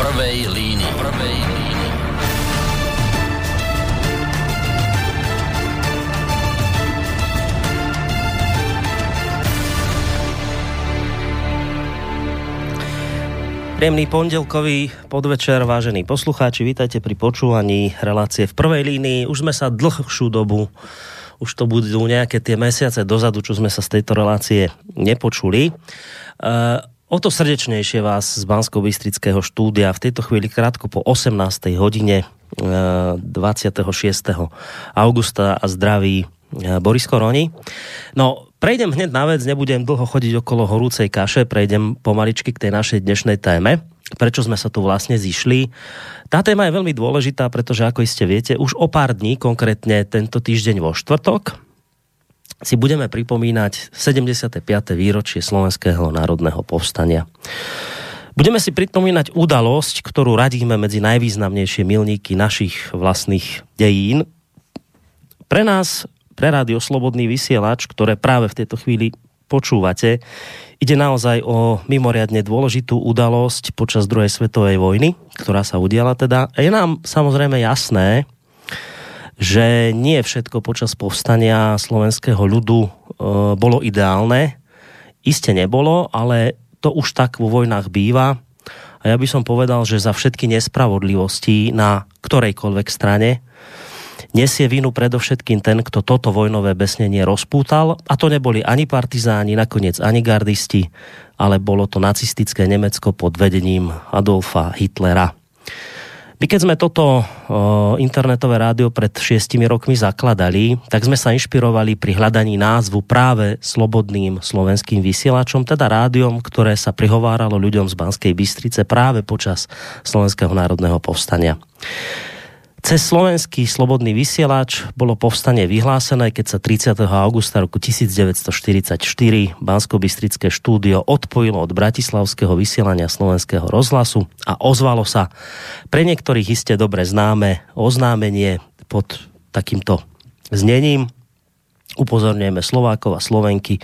prvej línii. Prvej línii. Príjemný pondelkový podvečer, vážení poslucháči, vítajte pri počúvaní relácie v prvej línii. Už sme sa dlhšiu dobu, už to budú nejaké tie mesiace dozadu, čo sme sa z tejto relácie nepočuli. Uh, o to srdečnejšie vás z bansko bystrického štúdia v tejto chvíli krátko po 18. hodine uh, 26. augusta a zdraví uh, Boris Koroni. No, Prejdem hneď na vec, nebudem dlho chodiť okolo horúcej kaše, prejdem pomaličky k tej našej dnešnej téme. Prečo sme sa tu vlastne zišli? Tá téma je veľmi dôležitá, pretože ako iste viete, už o pár dní, konkrétne tento týždeň vo štvrtok, si budeme pripomínať 75. výročie Slovenského národného povstania. Budeme si pripomínať udalosť, ktorú radíme medzi najvýznamnejšie milníky našich vlastných dejín. Pre nás pre rádio Slobodný vysielač, ktoré práve v tejto chvíli počúvate, ide naozaj o mimoriadne dôležitú udalosť počas druhej svetovej vojny, ktorá sa udiala teda. Je nám samozrejme jasné, že nie všetko počas povstania slovenského ľudu e, bolo ideálne. Iste nebolo, ale to už tak vo vojnách býva. A ja by som povedal, že za všetky nespravodlivosti na ktorejkoľvek strane nesie vinu predovšetkým ten, kto toto vojnové besnenie rozpútal. A to neboli ani partizáni, nakoniec ani gardisti, ale bolo to nacistické Nemecko pod vedením Adolfa Hitlera. My keď sme toto o, internetové rádio pred šiestimi rokmi zakladali, tak sme sa inšpirovali pri hľadaní názvu práve slobodným slovenským vysielačom, teda rádiom, ktoré sa prihováralo ľuďom z Banskej Bystrice práve počas Slovenského národného povstania. Cez slovenský slobodný vysielač bolo povstanie vyhlásené, keď sa 30. augusta roku 1944 Bansko-Bystrické štúdio odpojilo od bratislavského vysielania slovenského rozhlasu a ozvalo sa pre niektorých iste dobre známe oznámenie pod takýmto znením upozorňujeme Slovákov a Slovenky,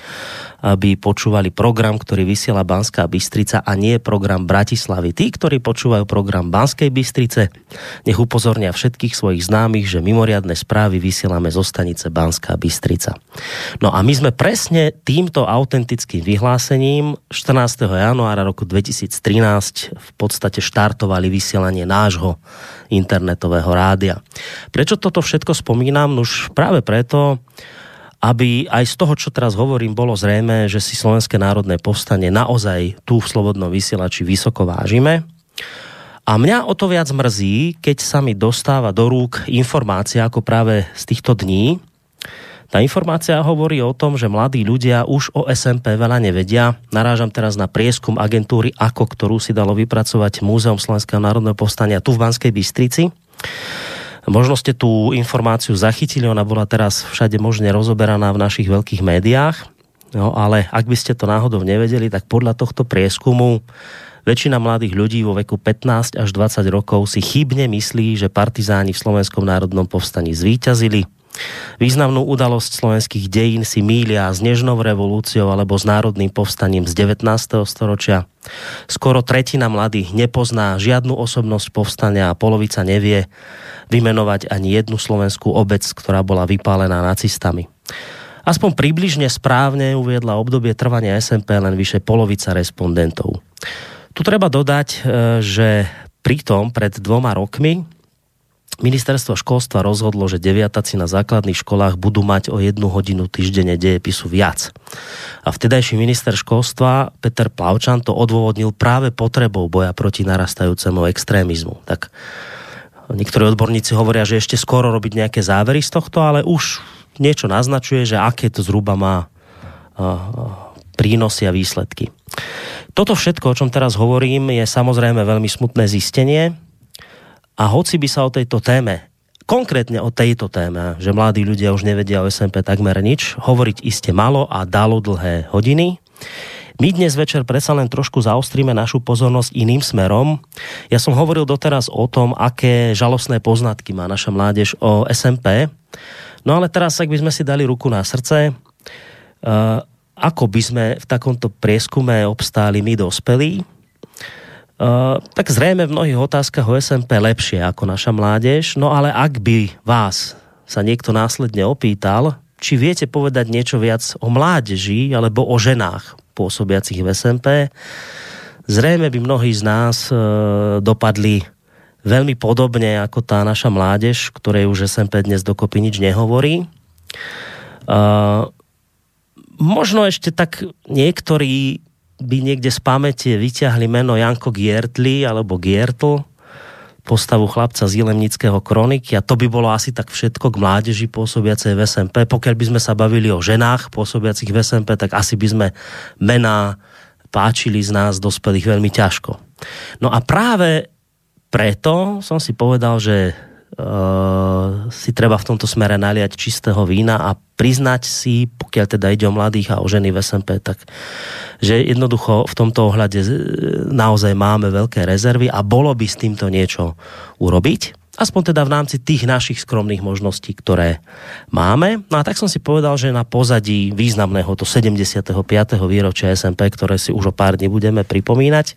aby počúvali program, ktorý vysiela Banská Bystrica a nie program Bratislavy. Tí, ktorí počúvajú program Banskej Bystrice, nech upozornia všetkých svojich známych, že mimoriadne správy vysielame zo stanice Banská Bystrica. No a my sme presne týmto autentickým vyhlásením 14. januára roku 2013 v podstate štartovali vysielanie nášho internetového rádia. Prečo toto všetko spomínam? Už práve preto, aby aj z toho, čo teraz hovorím, bolo zrejme, že si Slovenské národné povstanie naozaj tu v Slobodnom vysielači vysoko vážime. A mňa o to viac mrzí, keď sa mi dostáva do rúk informácia ako práve z týchto dní. Tá informácia hovorí o tom, že mladí ľudia už o SMP veľa nevedia. Narážam teraz na prieskum agentúry AKO, ktorú si dalo vypracovať Múzeum Slovenského národného povstania tu v Banskej Bystrici. Možno ste tú informáciu zachytili, ona bola teraz všade možne rozoberaná v našich veľkých médiách, no, ale ak by ste to náhodou nevedeli, tak podľa tohto prieskumu väčšina mladých ľudí vo veku 15 až 20 rokov si chybne myslí, že partizáni v Slovenskom národnom povstaní zvíťazili. Významnú udalosť slovenských dejín si mília s nežnou revolúciou alebo s národným povstaním z 19. storočia. Skoro tretina mladých nepozná žiadnu osobnosť povstania a polovica nevie, vymenovať ani jednu slovenskú obec, ktorá bola vypálená nacistami. Aspoň približne správne uviedla obdobie trvania SMP len vyše polovica respondentov. Tu treba dodať, e, že pritom pred dvoma rokmi Ministerstvo školstva rozhodlo, že deviataci na základných školách budú mať o jednu hodinu týždenne dejepisu viac. A vtedajší minister školstva Peter Plavčan to odôvodnil práve potrebou boja proti narastajúcemu extrémizmu. Tak Niektorí odborníci hovoria, že ešte skoro robiť nejaké závery z tohto, ale už niečo naznačuje, že aké to zhruba má prínosy a výsledky. Toto všetko, o čom teraz hovorím, je samozrejme veľmi smutné zistenie a hoci by sa o tejto téme, konkrétne o tejto téme, že mladí ľudia už nevedia o SMP takmer nič, hovoriť iste malo a dalo dlhé hodiny, my dnes večer predsa len trošku zaostríme našu pozornosť iným smerom. Ja som hovoril doteraz o tom, aké žalostné poznatky má naša mládež o SMP. No ale teraz, ak by sme si dali ruku na srdce, uh, ako by sme v takomto prieskume obstáli my dospelí, Uh, tak zrejme v mnohých otázkach o SMP lepšie ako naša mládež, no ale ak by vás sa niekto následne opýtal, či viete povedať niečo viac o mládeži alebo o ženách pôsobiacich v SMP, zrejme by mnohí z nás uh, dopadli veľmi podobne ako tá naša mládež, ktorej už SMP dnes dokopy nič nehovorí. Uh, možno ešte tak niektorí by niekde z pamäte vyťahli meno Janko Giertli alebo Giertl, postavu chlapca z Jilemnického kroniky a to by bolo asi tak všetko k mládeži pôsobiacej v SMP. Pokiaľ by sme sa bavili o ženách pôsobiacich v SMP, tak asi by sme mená páčili z nás dospelých veľmi ťažko. No a práve preto som si povedal, že si treba v tomto smere naliať čistého vína a priznať si, pokiaľ teda ide o mladých a o ženy v SMP, tak že jednoducho v tomto ohľade naozaj máme veľké rezervy a bolo by s týmto niečo urobiť. Aspoň teda v rámci tých našich skromných možností, ktoré máme. No a tak som si povedal, že na pozadí významného to 75. výročia SMP, ktoré si už o pár dní budeme pripomínať,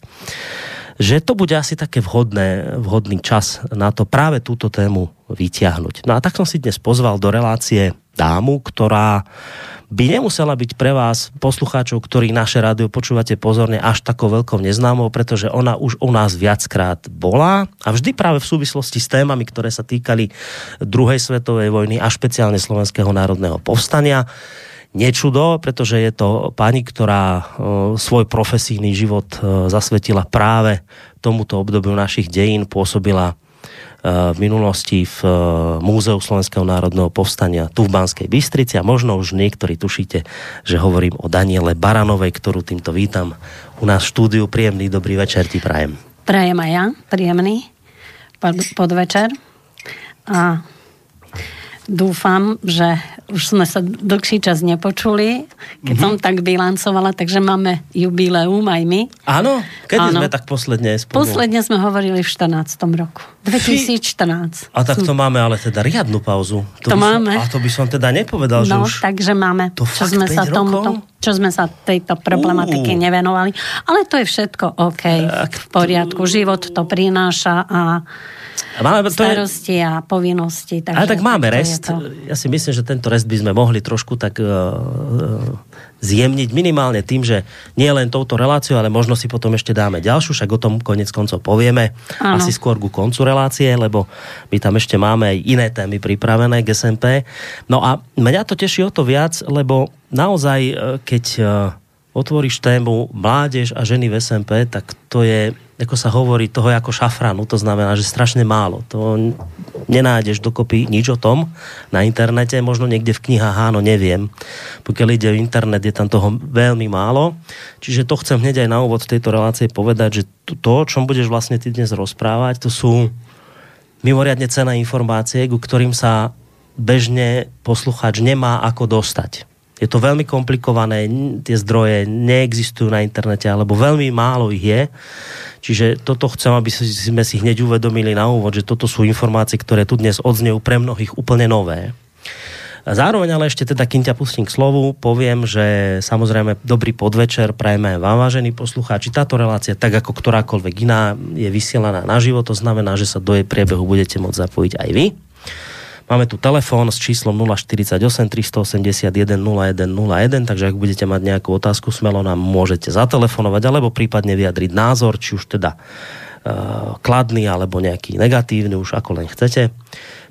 že to bude asi také vhodné, vhodný čas na to práve túto tému vyťahnuť. No a tak som si dnes pozval do relácie dámu, ktorá by nemusela byť pre vás, poslucháčov, ktorí naše rádio počúvate pozorne, až takou veľkou neznámou, pretože ona už u nás viackrát bola a vždy práve v súvislosti s témami, ktoré sa týkali druhej svetovej vojny a špeciálne Slovenského národného povstania nečudo, pretože je to pani, ktorá e, svoj profesijný život e, zasvetila práve tomuto obdobiu našich dejín, pôsobila e, v minulosti v Múzeu Slovenského národného povstania tu v Banskej Bystrici a možno už niektorí tušíte, že hovorím o Daniele Baranovej, ktorú týmto vítam u nás v štúdiu. Príjemný dobrý večer ti prajem. Prajem aj ja, príjemný podvečer. A dúfam, že už sme sa dlhší čas nepočuli, keď mm-hmm. som tak bilancovala, takže máme jubileum aj my. Áno? Kedy Áno. sme tak posledne spolu? Posledne sme hovorili v 14. roku. 2014. A tak to máme ale teda riadnu pauzu. To, to máme. Som, a to by som teda nepovedal, no, že už... takže máme. To čo sme sa tomuto, čo sme sa tejto problematiky uh. nevenovali. Ale to je všetko OK, tak v poriadku. Život to prináša a máme, to starosti je... a povinnosti. Takže, Ale tak máme rest. Ja si myslím, že tento rest by sme mohli trošku tak uh, zjemniť minimálne tým, že nie len touto reláciou, ale možno si potom ešte dáme ďalšiu, však o tom konec koncov povieme. Ano. Asi skôr ku koncu relácie, lebo my tam ešte máme aj iné témy pripravené k SMP. No a mňa to teší o to viac, lebo naozaj, e, keď otvoríš tému mládež a ženy v SMP, tak to je ako sa hovorí, toho ako šafranu, to znamená, že strašne málo. To nenájdeš dokopy nič o tom na internete, možno niekde v knihách, áno, neviem. Pokiaľ ide o internet, je tam toho veľmi málo. Čiže to chcem hneď aj na úvod tejto relácie povedať, že to, o čom budeš vlastne ty dnes rozprávať, to sú mimoriadne cené informácie, ku ktorým sa bežne poslucháč nemá ako dostať. Je to veľmi komplikované, tie zdroje neexistujú na internete, alebo veľmi málo ich je. Čiže toto chcem, aby sme si hneď uvedomili na úvod, že toto sú informácie, ktoré tu dnes odznejú pre mnohých úplne nové. Zároveň ale ešte teda, kým ťa pustím k slovu, poviem, že samozrejme dobrý podvečer prajeme vám, vážení poslucháči. Táto relácia, tak ako ktorákoľvek iná, je vysielaná naživo, to znamená, že sa do jej priebehu budete môcť zapojiť aj vy. Máme tu telefón s číslom 048 381 0101, takže ak budete mať nejakú otázku, smelo nám môžete zatelefonovať alebo prípadne vyjadriť názor, či už teda kladný alebo nejaký negatívny, už ako len chcete.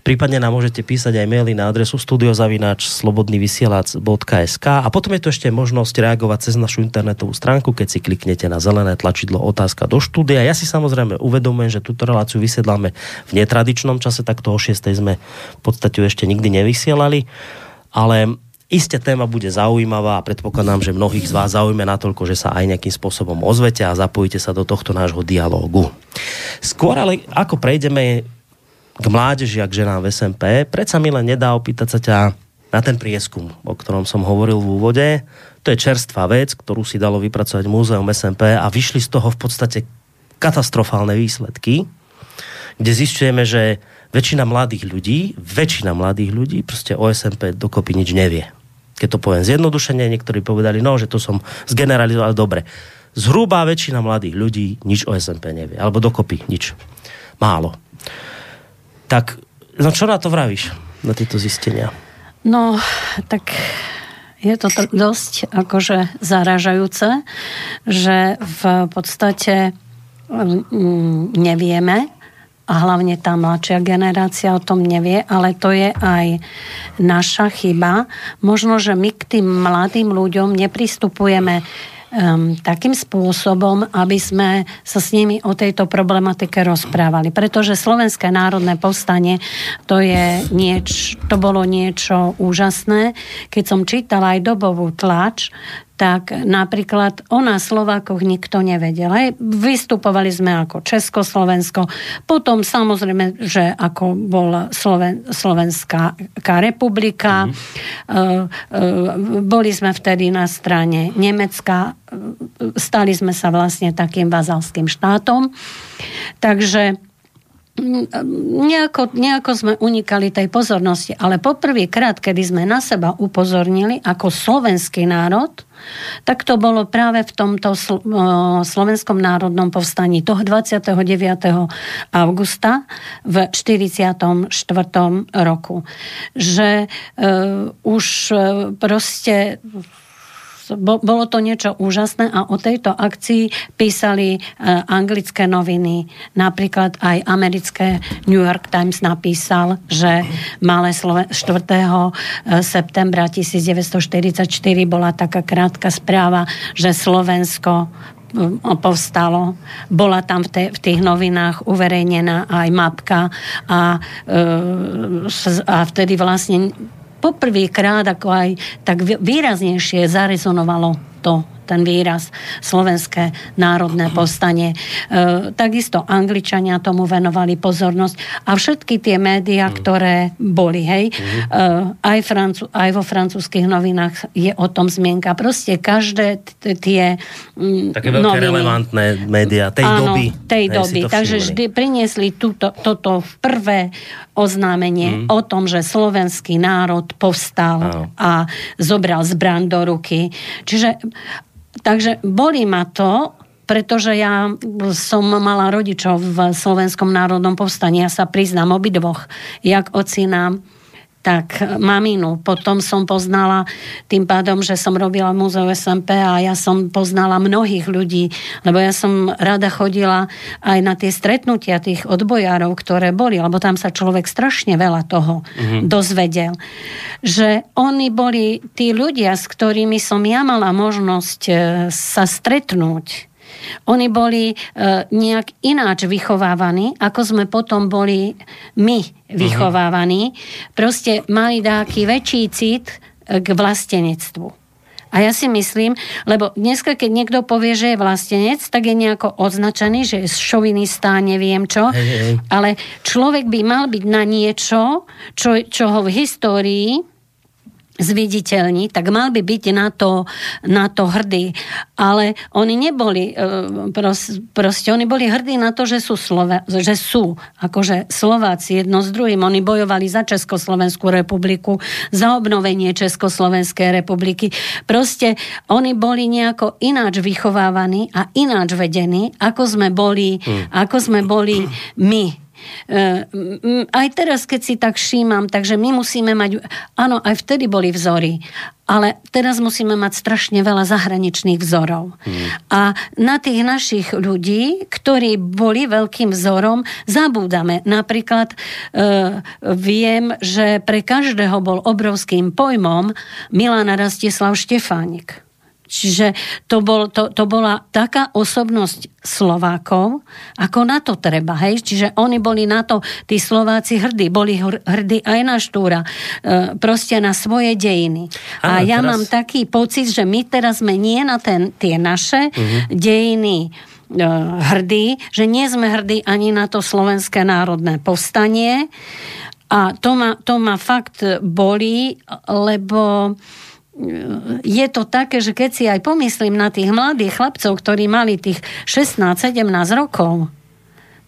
Prípadne nám môžete písať aj maily na adresu studiozavináč slobodnyvysielac.sk a potom je tu ešte možnosť reagovať cez našu internetovú stránku, keď si kliknete na zelené tlačidlo otázka do štúdia. Ja si samozrejme uvedomujem, že túto reláciu vysielame v netradičnom čase, takto o 6. sme v podstate ešte nikdy nevysielali, ale Isté téma bude zaujímavá a predpokladám, že mnohých z vás zaujíme natoľko, že sa aj nejakým spôsobom ozvete a zapojíte sa do tohto nášho dialógu. Skôr ale ako prejdeme k mládeži a k ženám v SMP, predsa mi len nedá opýtať sa ťa na ten prieskum, o ktorom som hovoril v úvode. To je čerstvá vec, ktorú si dalo vypracovať Múzeum SMP a vyšli z toho v podstate katastrofálne výsledky, kde zistujeme, že väčšina mladých ľudí, väčšina mladých ľudí proste o SMP dokopy nič nevie. Keď to poviem zjednodušene, niektorí povedali, no, že to som zgeneralizoval dobre zhruba väčšina mladých ľudí nič o SMP nevie. Alebo dokopy nič. Málo. Tak, no čo na to vravíš? Na tieto zistenia? No, tak je to dosť akože zaražajúce, že v podstate mm, nevieme, a hlavne tá mladšia generácia o tom nevie, ale to je aj naša chyba. Možno, že my k tým mladým ľuďom nepristupujeme um, takým spôsobom, aby sme sa s nimi o tejto problematike rozprávali. Pretože Slovenské národné povstanie to, je nieč, to bolo niečo úžasné. Keď som čítala aj dobovú tlač, tak napríklad o nás Slovákoch nikto nevedel. Hej. Vystupovali sme ako Československo, potom samozrejme, že ako bol Sloven, Slovenská republika, mm-hmm. boli sme vtedy na strane Nemecka, stali sme sa vlastne takým vazalským štátom. Takže nejako, nejako sme unikali tej pozornosti, ale poprvýkrát, kedy sme na seba upozornili ako slovenský národ, tak to bolo práve v tomto slovenskom národnom povstaní toho 29. augusta v 44. roku. Že uh, už uh, proste bolo to niečo úžasné a o tejto akcii písali e, anglické noviny. Napríklad aj americké New York Times napísal, že malé 4. E, septembra 1944 bola taká krátka správa, že Slovensko e, povstalo. Bola tam v, te, v tých novinách uverejnená aj mapka a, a vtedy vlastne poprvýkrát ako aj tak výraznejšie zarezonovalo to ten výraz slovenské národné povstanie. E, takisto Angličania tomu venovali pozornosť a všetky tie médiá, mm. ktoré boli, hej, mm. e, aj, Francu, aj vo francúzských novinách je o tom zmienka. Proste každé t- tie mm, Také veľké noviny, relevantné médiá tej áno, doby. tej hej, doby. Takže vždy priniesli túto, toto v prvé oznámenie mm. o tom, že slovenský národ povstal áno. a zobral zbran do ruky. Čiže Takže boli ma to, pretože ja som mala rodičov v Slovenskom národnom povstaní. Ja sa priznám obidvoch, jak ocina, tak maminu. Potom som poznala tým pádom, že som robila Múzeu SMP a ja som poznala mnohých ľudí, lebo ja som rada chodila aj na tie stretnutia tých odbojárov, ktoré boli, lebo tam sa človek strašne veľa toho mm-hmm. dozvedel. Že oni boli tí ľudia, s ktorými som ja mala možnosť e, sa stretnúť oni boli e, nejak ináč vychovávaní, ako sme potom boli my vychovávaní. Uh-huh. Proste mali dáky väčší cit e, k vlastenectvu. A ja si myslím, lebo dneska, keď niekto povie, že je vlastenec, tak je nejako označený, že je šovinista, neviem čo. Hej, hej. Ale človek by mal byť na niečo, čo, čo ho v histórii zviditeľní, tak mal by byť na to, na to hrdý. Ale oni neboli, e, pros, proste oni boli hrdí na to, že sú, Slova, že sú akože Slováci jedno s druhým. Oni bojovali za Československú republiku, za obnovenie Československej republiky. Proste oni boli nejako ináč vychovávaní a ináč vedení, ako sme boli, hmm. ako sme boli my aj teraz, keď si tak všímam, takže my musíme mať, áno, aj vtedy boli vzory, ale teraz musíme mať strašne veľa zahraničných vzorov. Hmm. A na tých našich ľudí, ktorí boli veľkým vzorom, zabúdame. Napríklad e, viem, že pre každého bol obrovským pojmom Milan Rastislav Štefánik. Čiže to, bol, to, to bola taká osobnosť Slovákov, ako na to treba. Hej? Čiže oni boli na to, tí Slováci hrdí, boli hrdí aj na Štúra, e, proste na svoje dejiny. A, a ja teraz... mám taký pocit, že my teraz sme nie na ten, tie naše uh-huh. dejiny e, hrdí, že nie sme hrdí ani na to slovenské národné povstanie. A to ma, to ma fakt bolí, lebo je to také, že keď si aj pomyslím na tých mladých chlapcov, ktorí mali tých 16-17 rokov,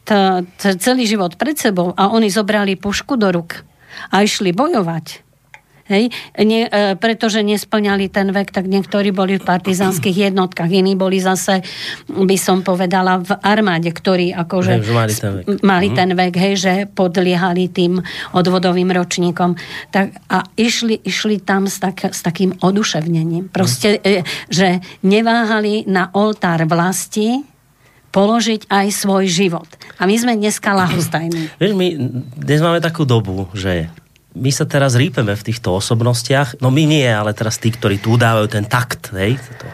to, celý život pred sebou a oni zobrali pušku do ruk a išli bojovať. Hej? Nie, e, pretože nesplňali ten vek, tak niektorí boli v partizánskych jednotkách, iní boli zase, by som povedala, v armáde, ktorí akože Hej, mali ten vek. mali ten vek, hej, že podliehali tým odvodovým ročníkom. Tak, a išli, išli tam s, tak, s takým oduševnením. Proste, e, že neváhali na oltár vlasti položiť aj svoj život. A my sme dneska lahostajní. Vieš, my dnes máme takú dobu, že my sa teraz rípeme v týchto osobnostiach, no my nie, ale teraz tí, ktorí tu dávajú ten takt, hej, to,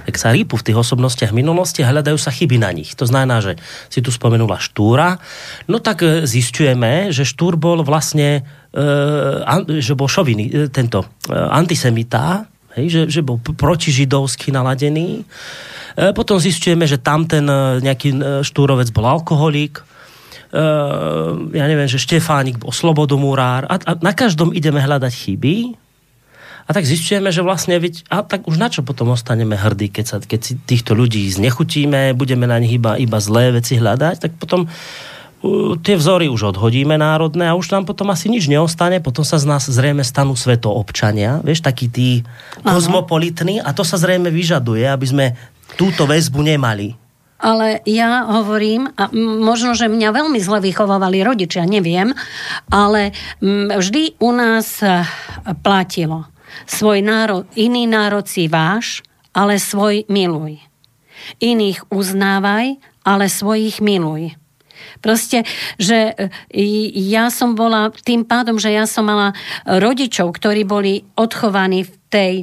tak sa rípu v tých osobnostiach minulosti a hľadajú sa chyby na nich. To znamená, že si tu spomenula Štúra, no tak e, zistujeme, že Štúr bol vlastne, e, že bol šoviny, e, tento e, antisemita, hej, že, že bol p- protižidovský naladený. E, potom zistujeme, že tam ten e, nejaký Štúrovec bol alkoholík, Uh, ja neviem, že Štefánik bol slobodomurár a, a na každom ideme hľadať chyby a tak zistujeme, že vlastne a tak už na čo potom ostaneme hrdí, keď, sa, keď si týchto ľudí znechutíme, budeme na nich iba, iba zlé veci hľadať, tak potom uh, tie vzory už odhodíme národné a už nám potom asi nič neostane, potom sa z nás zrejme stanú svetoobčania, vieš, takí tí kozmopolitní a to sa zrejme vyžaduje, aby sme túto väzbu nemali. Ale ja hovorím, a možno, že mňa veľmi zle vychovávali rodičia, neviem, ale vždy u nás eh, platilo. Svoj národ, iný národ si váš, ale svoj miluj. Iných uznávaj, ale svojich miluj. Proste, že e, ja som bola tým pádom, že ja som mala rodičov, ktorí boli odchovaní v tej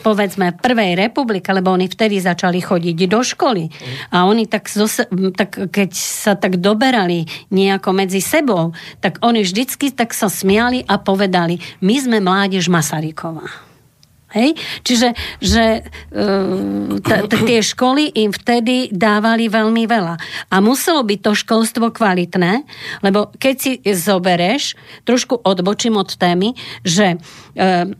povedzme prvej republike, lebo oni vtedy začali chodiť do školy. A oni tak, zose, tak keď sa tak doberali nejako medzi sebou, tak oni vždycky tak sa smiali a povedali, my sme mládež Masarykova. Hej? Čiže že, uh, t- tie školy im vtedy dávali veľmi veľa. A muselo byť to školstvo kvalitné, lebo keď si zobereš, trošku odbočím od témy, že uh,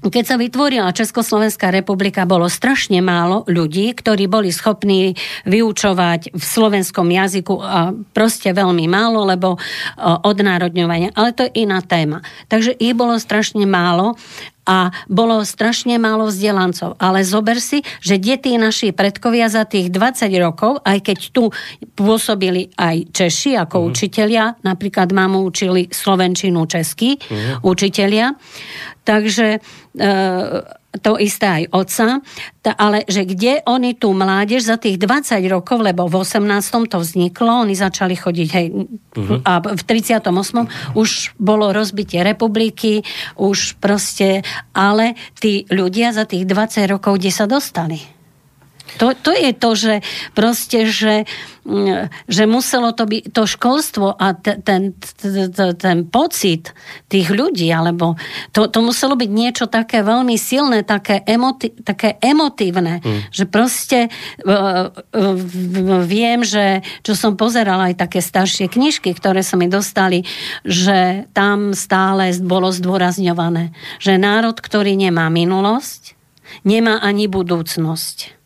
keď sa vytvorila Československá republika, bolo strašne málo ľudí, ktorí boli schopní vyučovať v slovenskom jazyku a proste veľmi málo, lebo odnárodňovanie. Ale to je iná téma. Takže ich bolo strašne málo a bolo strašne málo vzdelancov. Ale zober si, že deti naši predkovia za tých 20 rokov, aj keď tu pôsobili aj Češi ako uh-huh. učitelia, napríklad mamu učili slovenčinu česky uh-huh. učitelia, takže e, to isté aj otca, ta, ale že kde oni tú mládež za tých 20 rokov, lebo v 18. to vzniklo, oni začali chodiť, hej, uh-huh. a v 38. už bolo rozbitie republiky, už proste, ale tí ľudia za tých 20 rokov, kde sa dostali? To, to je to, že proste, že, že muselo to byť to školstvo a ten, ten, ten pocit tých ľudí, alebo to, to muselo byť niečo také veľmi silné, také, emoti, také emotívne, mm. že proste viem, že čo som pozerala aj také staršie knižky, ktoré sa mi dostali, že tam stále bolo zdôrazňované, že národ, ktorý nemá minulosť, nemá ani budúcnosť.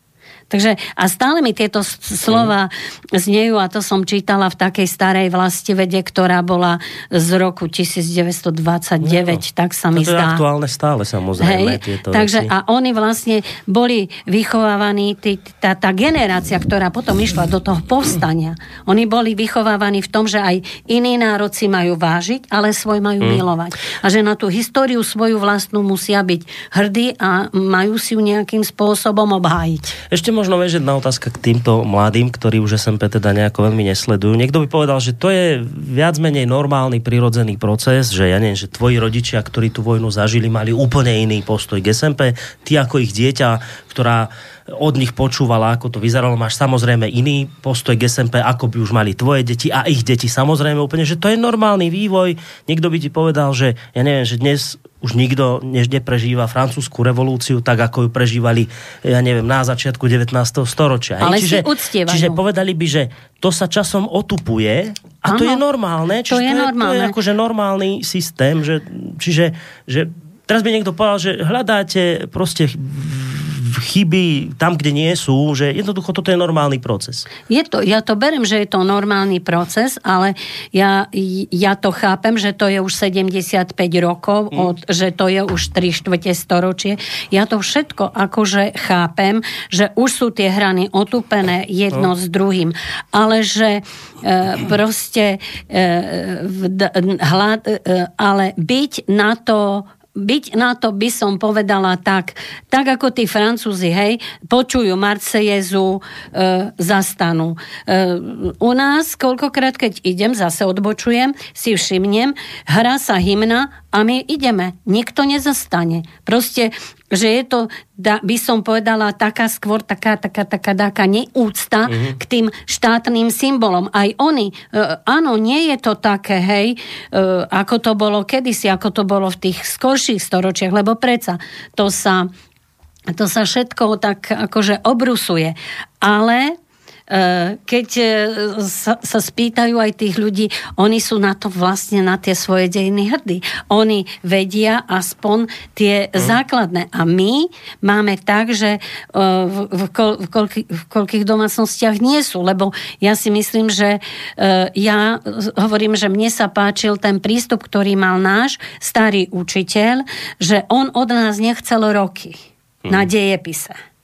Takže a stále mi tieto slova znejú a to som čítala v takej starej vlasti vede, ktorá bola z roku 1929, no, tak sa mi to zdá. To je aktuálne stále samozrejme. Hej, tieto takže veci. a oni vlastne boli vychovávaní, tí, tá, tá generácia, ktorá potom išla do toho povstania, oni boli vychovávaní v tom, že aj iní národ si majú vážiť, ale svoj majú hmm. milovať. A že na tú históriu svoju vlastnú musia byť hrdí a majú si ju nejakým spôsobom obhájiť. Ešte možno vieš jedna otázka k týmto mladým, ktorí už SMP teda nejako veľmi nesledujú. Niekto by povedal, že to je viac menej normálny, prirodzený proces, že ja neviem, že tvoji rodičia, ktorí tú vojnu zažili, mali úplne iný postoj k SMP. Ty ako ich dieťa, ktorá od nich počúvala, ako to vyzeralo, máš samozrejme iný postoj k SMP, ako by už mali tvoje deti a ich deti samozrejme úplne, že to je normálny vývoj. Niekto by ti povedal, že ja neviem, že dnes už nikto než neprežíva francúzsku revolúciu tak, ako ju prežívali, ja neviem, na začiatku 19. storočia. Ale čiže, si čiže povedali by, že to sa časom otupuje a ano, to je normálne. to Čiže je, to je, normálne. To je akože normálny systém. Že, čiže že teraz by niekto povedal, že hľadáte proste chyby tam, kde nie sú, že jednoducho toto je normálny proces. Je to, ja to berem, že je to normálny proces, ale ja, ja to chápem, že to je už 75 rokov, mm. od, že to je už 3 štvrte storočie. Ja to všetko akože chápem, že už sú tie hrany otúpené jedno no. s druhým, ale že e, proste e, hlad, e, ale byť na to byť na to by som povedala tak, tak ako tí Francúzi, hej, počujú Marsejezu, e, zastanú. E, u nás, koľkokrát, keď idem, zase odbočujem, si všimnem, hrá sa hymna a my ideme. Nikto nezastane. Proste že je to, da, by som povedala, taká skôr taká, taká, taká, taká neúcta mm-hmm. k tým štátnym symbolom. Aj oni, e, áno, nie je to také, hej, e, ako to bolo kedysi, ako to bolo v tých skorších storočiach, lebo predsa to sa, to sa všetko tak akože obrusuje. Ale keď eh, sa, sa spýtajú aj tých ľudí, oni sú na to vlastne na tie svoje dejiny hrdí. Oni vedia aspoň tie mm. základné. A my máme tak, že eh, v, v, kol, v, koľky, v koľkých domácnostiach nie sú, lebo ja si myslím, že ja hovorím, že mne sa páčil ten prístup, ktorý mal náš starý učiteľ, že on od nás nechcel roky mm. na dejepise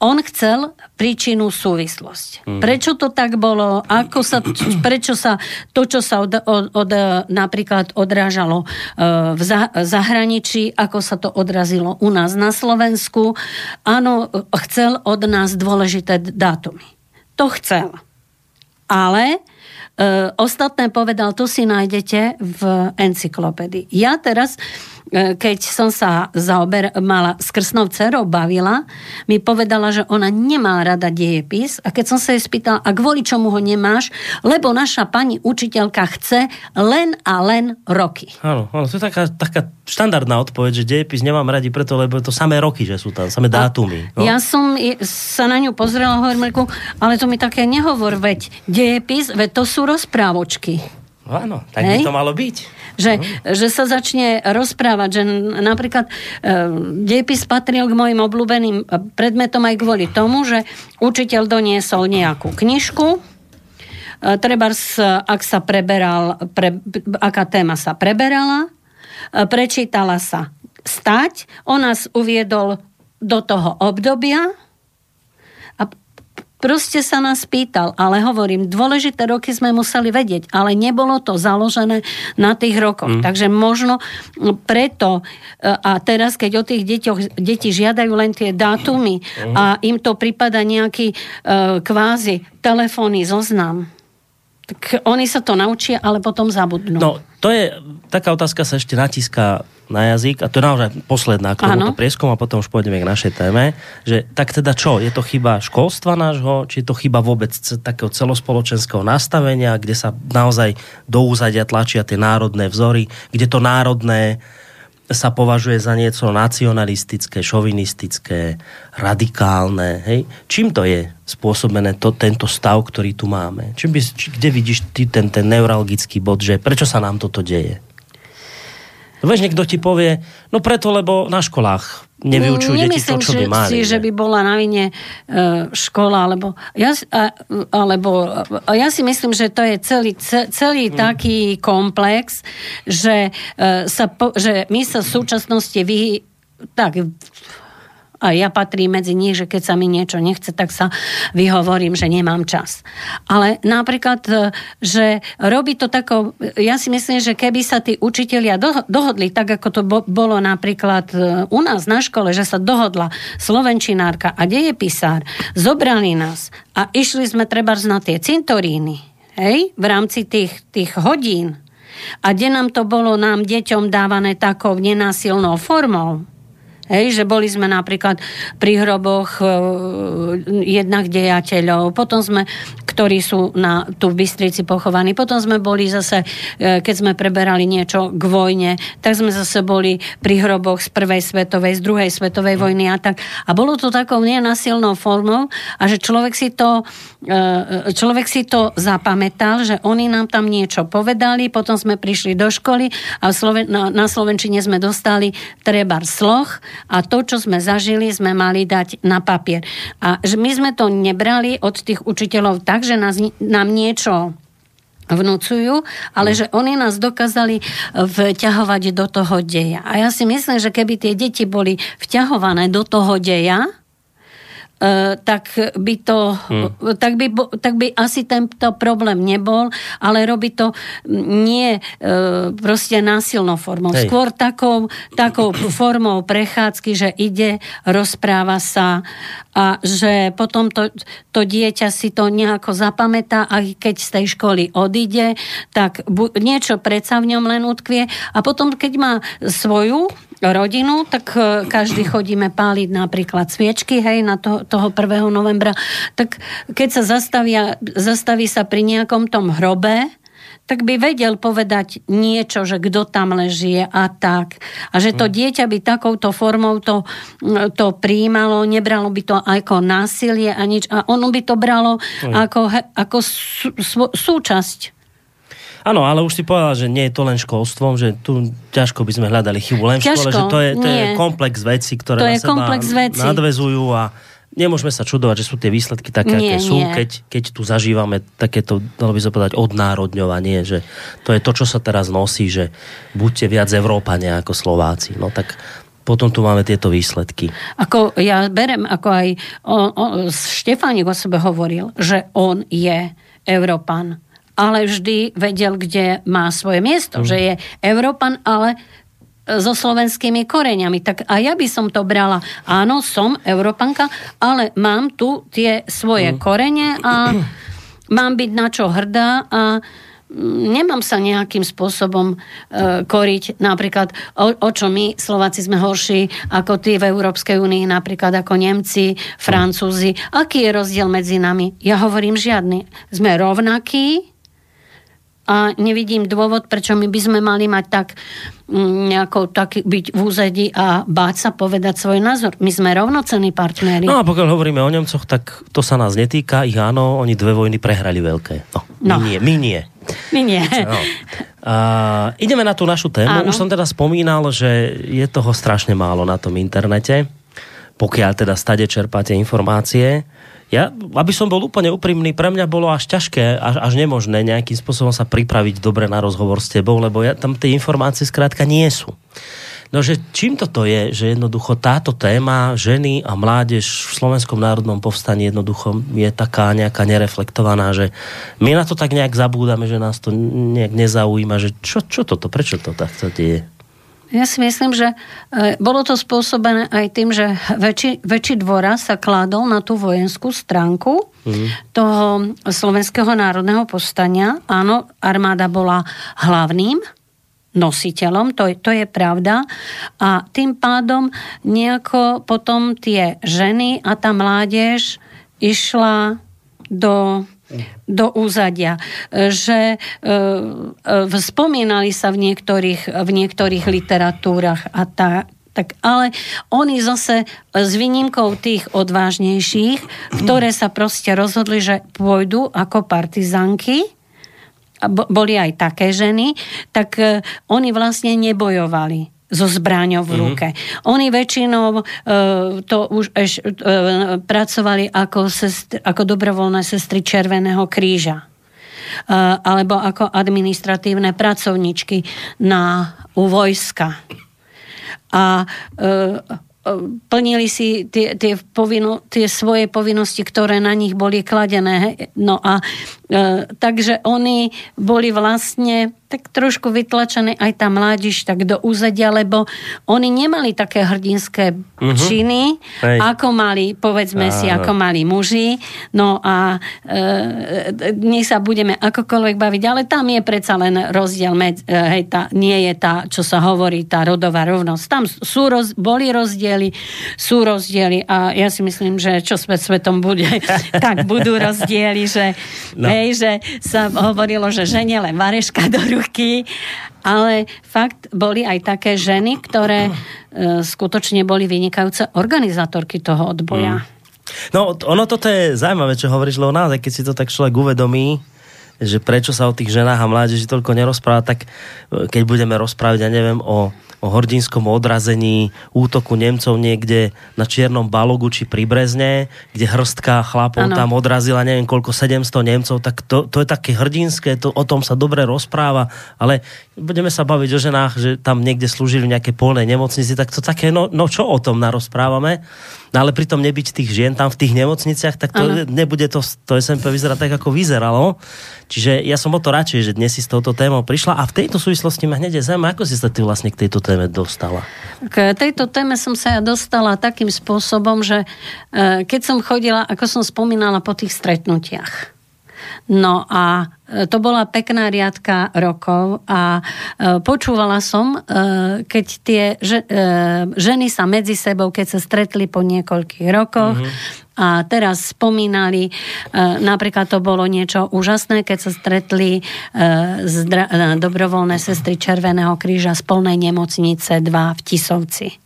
on chcel príčinu súvislosť. Mm. Prečo to tak bolo? Ako sa, prečo sa to, čo sa od, od, od, napríklad odrážalo uh, v za, zahraničí, ako sa to odrazilo u nás na Slovensku? Áno, chcel od nás dôležité dátumy. To chcel. Ale E, ostatné povedal, to si nájdete v encyklopédii. Ja teraz E, keď som sa zaober, mala s krsnou dcerou bavila, mi povedala, že ona nemá rada dejepis a keď som sa jej spýtala, a kvôli čomu ho nemáš, lebo naša pani učiteľka chce len a len roky. Áno, áno to je taká, taká štandardná odpoveď, že dejepis nemám radi preto, lebo to samé roky, že sú tam, samé dátumy. No. Ja som sa na ňu pozrela, hovorím, ale to mi také nehovor, veď dejepis, veď to sú rozprávočky. Áno, tak Hej? by to malo byť. Že, uh-huh. že sa začne rozprávať, že napríklad e, dejepis patril k mojim obľúbeným predmetom aj kvôli tomu, že učiteľ doniesol nejakú knižku, e, treba, ak sa preberal, pre, aká téma sa preberala, e, prečítala sa stať, on nás uviedol do toho obdobia, Proste sa nás pýtal, ale hovorím, dôležité roky sme museli vedieť, ale nebolo to založené na tých rokoch. Mm. Takže možno preto, e, a teraz, keď o tých deťoch, deti žiadajú len tie dátumy mm. a im to prípada nejaký uh, kvázi telefónny zoznam, tak oni sa to naučia, ale potom zabudnú. No, to je, taká otázka sa ešte natíska na jazyk, a to je naozaj posledná k tomuto prieskom a potom už pôjdeme k našej téme, že tak teda čo, je to chyba školstva nášho, či je to chyba vôbec takého celospoločenského nastavenia, kde sa naozaj do úzadia tlačia tie národné vzory, kde to národné sa považuje za niečo nacionalistické, šovinistické, radikálne. Hej? Čím to je spôsobené to, tento stav, ktorý tu máme? Čím by, či, kde vidíš ty ten, ten neuralgický bod, že prečo sa nám toto deje? Vieš, niekto ti povie, no preto, lebo na školách nevyučujú deti to, čo by mali. si, že by bola na vine e, škola, alebo ja, alebo ja si myslím, že to je celý, celý hmm. taký komplex, že, e, sa že my sa v súčasnosti vy, tak a ja patrím medzi nich, že keď sa mi niečo nechce, tak sa vyhovorím, že nemám čas. Ale napríklad, e, že robí to tako, ja si myslím, že keby sa tí učitelia dohodli, tak ako to bolo napríklad e, u nás na škole, že sa dohodla slovenčinárka a dejepisár, zobrali nás a išli sme treba na tie cintoríny, hej, v rámci tých, tých hodín, a kde nám to bolo nám deťom dávané takou nenásilnou formou, Hej, že boli sme napríklad pri hroboch e, jednak dejateľov, potom sme, ktorí sú na, tu v Bystrici pochovaní, potom sme boli zase, e, keď sme preberali niečo k vojne, tak sme zase boli pri hroboch z prvej svetovej, z druhej svetovej vojny a tak. A bolo to takou nenasilnou formou a že človek si to, e, človek si to zapamätal, že oni nám tam niečo povedali, potom sme prišli do školy a na, na Slovenčine sme dostali trebar sloh, a to, čo sme zažili, sme mali dať na papier. A že my sme to nebrali od tých učiteľov tak, že nás, nám niečo vnúcujú, ale mm. že oni nás dokázali vťahovať do toho deja. A ja si myslím, že keby tie deti boli vťahované do toho deja, E, tak by to, hmm. tak, by, tak by asi tento problém nebol, ale robí to nie e, proste násilnou formou. Hej. Skôr takou, takou formou prechádzky, že ide, rozpráva sa a že potom to, to dieťa si to nejako zapamätá a keď z tej školy odíde, tak bu, niečo predsa v ňom len utkvie a potom, keď má svoju rodinu, tak e, každý chodíme páliť napríklad sviečky, hej, na to, toho 1. novembra. Tak keď sa zastavia, zastaví sa pri nejakom tom hrobe, tak by vedel povedať niečo, že kto tam leží a tak. A že to hm. dieťa by takouto formou to, to príjmalo, nebralo by to ako násilie a nič. A ono by to bralo mm. ako, ako sú, súčasť Áno, ale už si povedala, že nie je to len školstvom, že tu ťažko by sme hľadali chybu len v škole, že to je, to je komplex vecí, ktoré to na seba veci. nadvezujú a nemôžeme sa čudovať, že sú tie výsledky také, nie, aké sú, keď, keď tu zažívame takéto, dalo by sa povedať, odnárodňovanie, že to je to, čo sa teraz nosí, že buďte viac Európania ako Slováci. No tak potom tu máme tieto výsledky. Ako ja berem, ako aj on, on, Štefánik o sebe hovoril, že on je Európan ale vždy vedel, kde má svoje miesto. Mm. Že je Európan, ale so slovenskými koreňami. Tak a ja by som to brala. Áno, som Európanka, ale mám tu tie svoje mm. korene a mám byť na čo hrdá a nemám sa nejakým spôsobom e, koriť. Napríklad, o, o čo my, Slováci, sme horší ako tí v Európskej únii, napríklad ako Nemci, Francúzi. Aký je rozdiel medzi nami? Ja hovorím žiadny. Sme rovnakí, a nevidím dôvod, prečo my by sme mali mať tak mm, nejako tak byť v úzadi a báť sa povedať svoj názor. My sme rovnocenní partneri. No a pokiaľ hovoríme o Nemcoch, tak to sa nás netýka. Ich áno, oni dve vojny prehrali veľké. No, no. My nie. My nie. My nie. No. A, ideme na tú našu tému. Áno. Už som teda spomínal, že je toho strašne málo na tom internete. Pokiaľ teda stade čerpáte informácie. Ja, aby som bol úplne úprimný, pre mňa bolo až ťažké, až, až nemožné nejakým spôsobom sa pripraviť dobre na rozhovor s tebou, lebo ja, tam tie informácie skrátka nie sú. No, že čím toto je, že jednoducho táto téma ženy a mládež v Slovenskom národnom povstaní jednoducho je taká nejaká nereflektovaná, že my na to tak nejak zabúdame, že nás to nejak nezaujíma, že čo, čo toto, prečo to tak sa deje? Ja si myslím, že e, bolo to spôsobené aj tým, že väčší, väčší dvora sa kládol na tú vojenskú stránku mm. toho Slovenského národného povstania. Áno, armáda bola hlavným nositeľom, to, to je pravda. A tým pádom nejako potom tie ženy a tá mládež išla do do úzadia. Že e, e, spomínali sa v niektorých, v niektorých literatúrach a tá, tak ale oni zase s výnimkou tých odvážnejších, ktoré sa proste rozhodli, že pôjdu ako partizanky, boli aj také ženy, tak e, oni vlastne nebojovali so zbraňou v mhm. ruke. Mm-hmm. Oni väčšinou uh, to už eš, uh, pracovali ako, sestri, ako dobrovoľné sestry Červeného kríža. Uh, alebo ako administratívne pracovničky na, u vojska. A uh, plnili si tie, tie, povino, tie svoje povinnosti, ktoré na nich boli kladené. No a e, takže oni boli vlastne tak trošku vytlačené aj tá mládiž tak do úzadia, lebo oni nemali také hrdinské uh-huh. činy, Hej. ako mali, povedzme Áno. si, ako mali muži. No a e, nech sa budeme akokoľvek baviť, ale tam je predsa len rozdiel, med, e, hej, tá, nie je tá, čo sa hovorí, tá rodová rovnosť. Tam sú roz, boli rozdiely, sú rozdiely a ja si myslím, že čo svet svetom bude, tak budú rozdiely, že, no. hej, že sa hovorilo, že žene len vareška do ruky ruky, ale fakt boli aj také ženy, ktoré e, skutočne boli vynikajúce organizátorky toho odboja. Mm. No, ono toto je zaujímavé, čo hovoríš, lebo naozaj, keď si to tak človek uvedomí, že prečo sa o tých ženách a mládeži toľko nerozpráva, tak e, keď budeme rozprávať, ja neviem, o o hordinskom odrazení útoku Nemcov niekde na Čiernom Balogu či pri Brezne, kde hrstka chlapov ano. tam odrazila neviem koľko, 700 Nemcov, tak to, to je také hrdinské, to, o tom sa dobre rozpráva, ale budeme sa baviť o ženách, že tam niekde slúžili v nejakej polnej nemocnici, tak to také, no, no čo o tom narozprávame? No ale pritom nebyť tých žien tam v tých nemocniciach, tak to ano. nebude to, to SMP vyzerá tak, ako vyzeralo. Čiže ja som o to radšej, že dnes si s touto témou prišla a v tejto súvislosti ma hneď zaujíma, ako si sa ty vlastne k tejto téme dostala? K tejto téme som sa ja dostala takým spôsobom, že e, keď som chodila, ako som spomínala, po tých stretnutiach. No a e, to bola pekná riadka rokov a e, počúvala som, e, keď tie ženy sa medzi sebou, keď sa stretli po niekoľkých rokoch mm-hmm. A teraz spomínali, napríklad to bolo niečo úžasné, keď sa stretli dobrovoľné sestry Červeného kríža z polnej nemocnice 2 v Tisovci.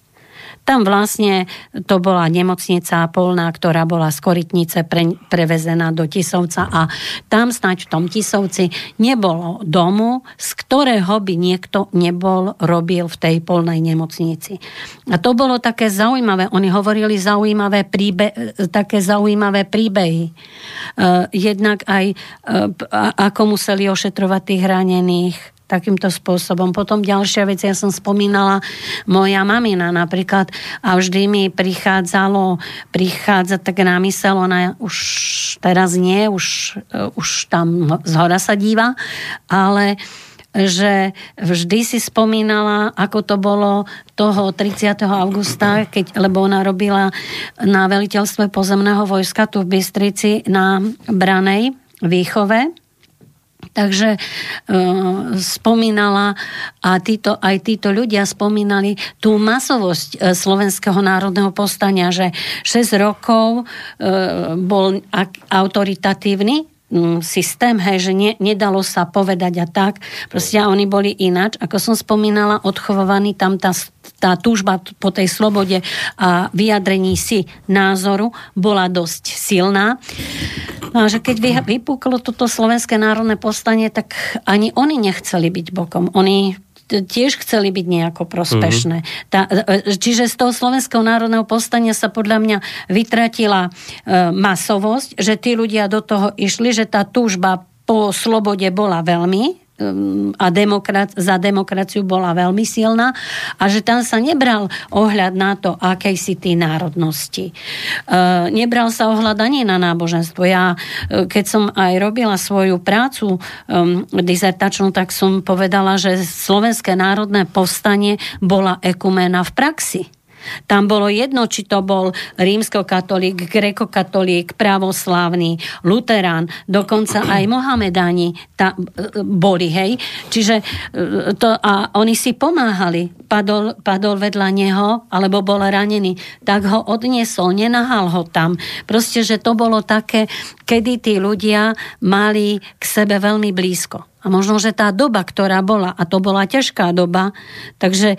Tam vlastne to bola nemocnica polná, ktorá bola z Korytnice pre, prevezená do Tisovca a tam snáď v tom Tisovci nebolo domu, z ktorého by niekto nebol robil v tej polnej nemocnici. A to bolo také zaujímavé. Oni hovorili zaujímavé príbe, také zaujímavé príbehy. Uh, jednak aj uh, ako museli ošetrovať tých ranených, takýmto spôsobom. Potom ďalšia vec, ja som spomínala moja mamina napríklad a vždy mi prichádzalo, prichádza tak na mysel, ona už teraz nie, už, už tam z hora sa díva, ale že vždy si spomínala, ako to bolo toho 30. augusta, keď, lebo ona robila na veliteľstve pozemného vojska tu v Bystrici na Branej výchove Takže e, spomínala a títo, aj títo ľudia spomínali tú masovosť e, Slovenského národného povstania, že 6 rokov e, bol autoritatívny systém, hej, že ne, nedalo sa povedať a tak. Proste oni boli inač. Ako som spomínala, odchovovaní tam tá, tá túžba po tej slobode a vyjadrení si názoru bola dosť silná. No a že keď vypuklo toto slovenské národné povstanie, tak ani oni nechceli byť bokom. Oni tiež chceli byť nejako prospešné. Mm-hmm. Tá, e, čiže z toho Slovenského národného povstania sa podľa mňa vytratila e, masovosť, že tí ľudia do toho išli, že tá túžba po slobode bola veľmi a demokrat, za demokraciu bola veľmi silná a že tam sa nebral ohľad na to, akej si ty národnosti. Uh, nebral sa ohľad ani na náboženstvo. Ja, uh, keď som aj robila svoju prácu um, dizertačnú, tak som povedala, že Slovenské národné povstanie bola ekumena v praxi. Tam bolo jedno, či to bol rímskokatolík, grekokatolík, pravoslávny, luterán, dokonca aj mohamedáni ta, e, boli, hej. Čiže e, to, a oni si pomáhali. Padol, padol vedľa neho, alebo bol ranený, tak ho odniesol, nenahal ho tam. Proste, že to bolo také, kedy tí ľudia mali k sebe veľmi blízko. A možno, že tá doba, ktorá bola, a to bola ťažká doba, takže e,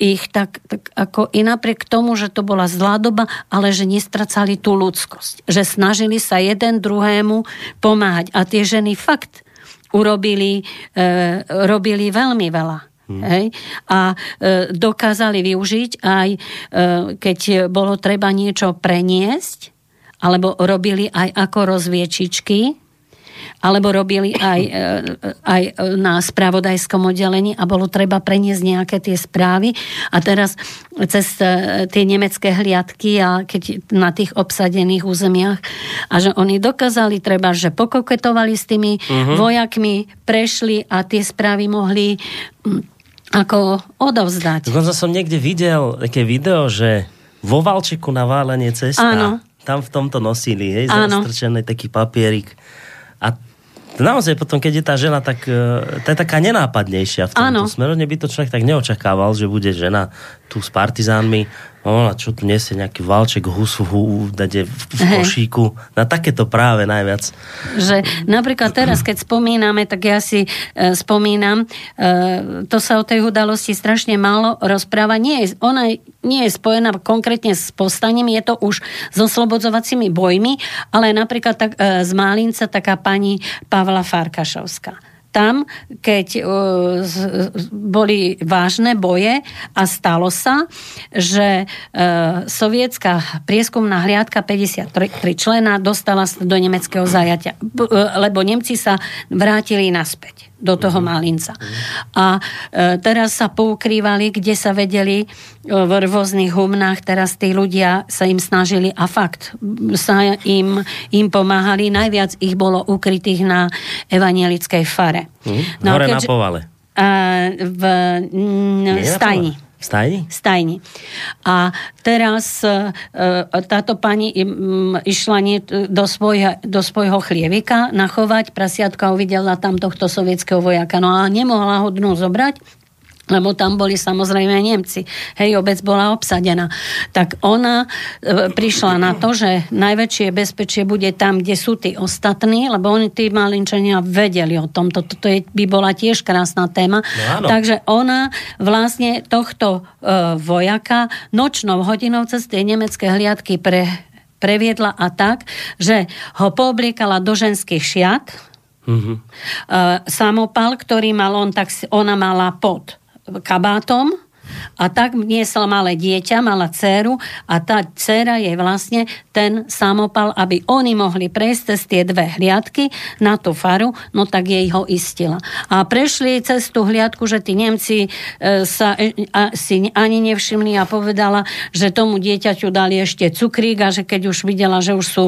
ich tak, tak ako i napriek tomu, že to bola zlá doba, ale že nestracali tú ľudskosť. Že snažili sa jeden druhému pomáhať. A tie ženy fakt urobili, e, robili veľmi veľa. Hmm. Hej? A e, dokázali využiť aj, e, keď bolo treba niečo preniesť, alebo robili aj ako rozviečičky, alebo robili aj, e, aj na spravodajskom oddelení a bolo treba preniesť nejaké tie správy. A teraz cez e, tie nemecké hliadky a keď na tých obsadených územiach a že oni dokázali treba, že pokoketovali s tými uh-huh. vojakmi, prešli a tie správy mohli ako odovzdať. Dokonca som niekde videl také video, že vo Valčeku na válenie cesta Áno. tam v tomto nosili, hej, zastrčený taký papierik. A naozaj potom, keď je tá žena, tak uh, je taká nenápadnejšia v tomto smeru. by to človek tak neočakával, že bude žena tu s partizánmi No, a čo tu nesie nejaký valček husu hu, dade v, v košíku. Na takéto práve najviac. Že napríklad teraz, keď spomíname, tak ja si e, spomínam, e, to sa o tej udalosti strašne málo rozpráva. Nie je, ona nie je spojená konkrétne s postaním, je to už so slobodzovacími bojmi, ale napríklad tak, e, z Málinca taká pani Pavla Farkašovská tam, keď z, boli vážne boje a stalo sa, že uh, sovietská prieskumná hliadka 53 člena dostala do nemeckého zajatia, uh, lebo Nemci sa vrátili naspäť do toho mhm. Malinca. A e, teraz sa poukrývali, kde sa vedeli e, v rôznych humnách, teraz tí ľudia sa im snažili a fakt sa im, im pomáhali. Najviac ich bolo ukrytých na evanielickej fare. Mm, no, hore keďže, na povale. A, v n, stajni. Stajni? Stajni. A teraz e, e, táto pani išla do, svojho, do svojho chlievika nachovať prasiatka uvidela tam tohto sovietského vojaka. No a nemohla ho dnu zobrať, lebo tam boli samozrejme Nemci. Hej, obec bola obsadená. Tak ona e, prišla na to, že najväčšie bezpečie bude tam, kde sú tí ostatní, lebo oni tí malinčania vedeli o tom. Toto je, by bola tiež krásna téma. No, Takže ona vlastne tohto e, vojaka nočnou hodinou cez tie nemecké hliadky pre, previedla a tak, že ho poobliekala do ženských šiat, mm-hmm. e, samopal, ktorý mal on, tak ona mala pod kabátom. A tak niesla malé dieťa, mala dceru. A tá dcera je vlastne ten samopal, aby oni mohli prejsť cez tie dve hliadky na tú faru, no tak jej ho istila. A prešli cez tú hliadku, že tí Nemci e, sa e, a, si ani nevšimli a povedala, že tomu dieťaťu dali ešte cukrík a že keď už videla, že už sú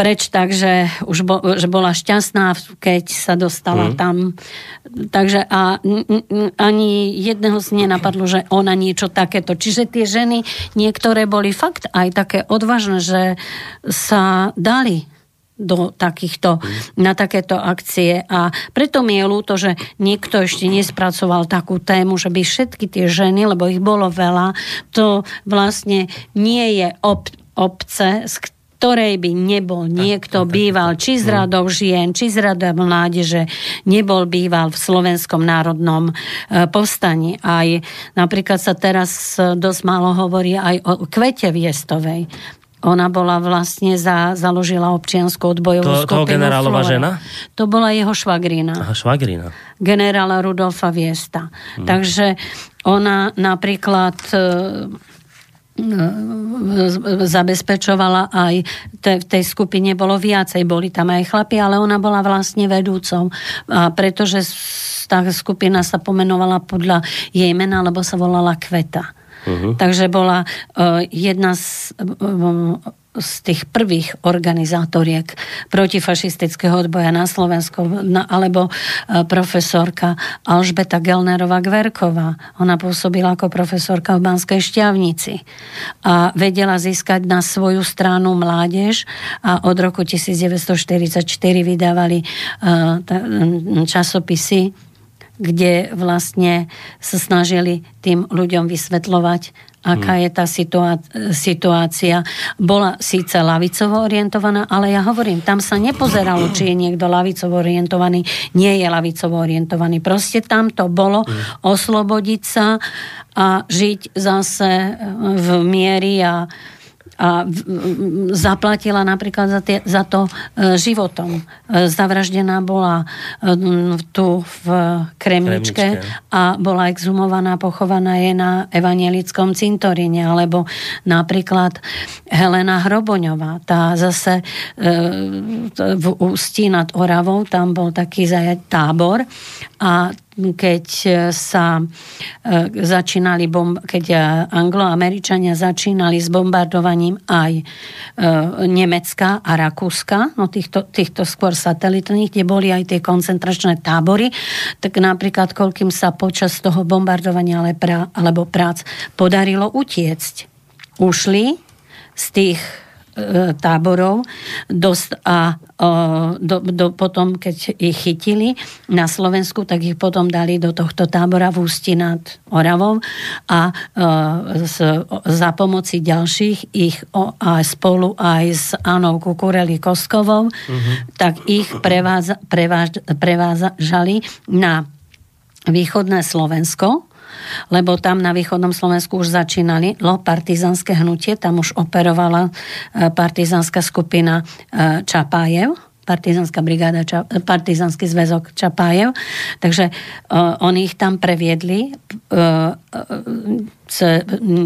preč, takže už bo, že bola šťastná, keď sa dostala mm. tam. Takže a ani jedného z nenapadlo, že ona niečo takéto. Čiže tie ženy, niektoré boli fakt aj také odvážne, že sa dali do takýchto, na takéto akcie a preto mi je ľúto, že niekto ešte nespracoval takú tému, že by všetky tie ženy, lebo ich bolo veľa, to vlastne nie je ob, obce, z ktorej by nebol niekto býval, či z radov žien, či z radov mládeže, nebol býval v Slovenskom národnom e, povstaní. Aj napríklad sa teraz dosť málo hovorí aj o Kvete Viestovej. Ona bola vlastne za, založila občianskú odbojovú to, skupinu. Toho generálova žena? To bola jeho švagrina. Aha, švagrina. Generála Rudolfa Viesta. Hmm. Takže ona napríklad e, zabezpečovala aj te, v tej skupine bolo viacej, boli tam aj chlapi, ale ona bola vlastne vedúcou. A pretože tá skupina sa pomenovala podľa jej mena, lebo sa volala Kveta. Uh-huh. Takže bola uh, jedna z uh, z tých prvých organizátoriek protifašistického odboja na Slovensku, na, alebo e, profesorka Alžbeta Gelnerová Gverková. Ona pôsobila ako profesorka v Banskej šťavnici a vedela získať na svoju stranu mládež a od roku 1944 vydávali uh, časopisy kde vlastne sa snažili tým ľuďom vysvetľovať, aká hmm. je tá situácia. Bola síce lavicovo orientovaná, ale ja hovorím, tam sa nepozeralo, či je niekto lavicovo orientovaný, nie je lavicovo orientovaný. Proste tam to bolo hmm. oslobodiť sa a žiť zase v miery a a zaplatila napríklad za, tie, za to e, životom. E, zavraždená bola e, tu v Kremničke, Kremničke a bola exhumovaná, pochovaná je na evanielickom cintoríne, alebo napríklad Helena Hroboňová, tá zase v Ústí nad Oravou, tam bol taký tábor a keď sa e, začínali, keď angloameričania začínali s bombardovaním aj Nemecka a Rakúska, no týchto, týchto skôr satelitných, kde boli aj tie koncentračné tábory, tak napríklad koľkým sa počas toho bombardovania alebo prác podarilo utiecť. Ušli z tých táborov dost, a do, do, potom, keď ich chytili na Slovensku, tak ich potom dali do tohto tábora v Ústi nad Oravou a z, za pomoci ďalších ich a spolu aj s Anou Kukureli Koskovou, uh-huh. tak ich preváza, preváž, prevážali na východné Slovensko, lebo tam na východnom Slovensku už začínali partizanské hnutie, tam už operovala e, partizánska skupina e, Čapájev partizanská brigáda, Ča, partizanský zväzok Čapájev. Takže uh, oni ich tam previedli, uh, uh,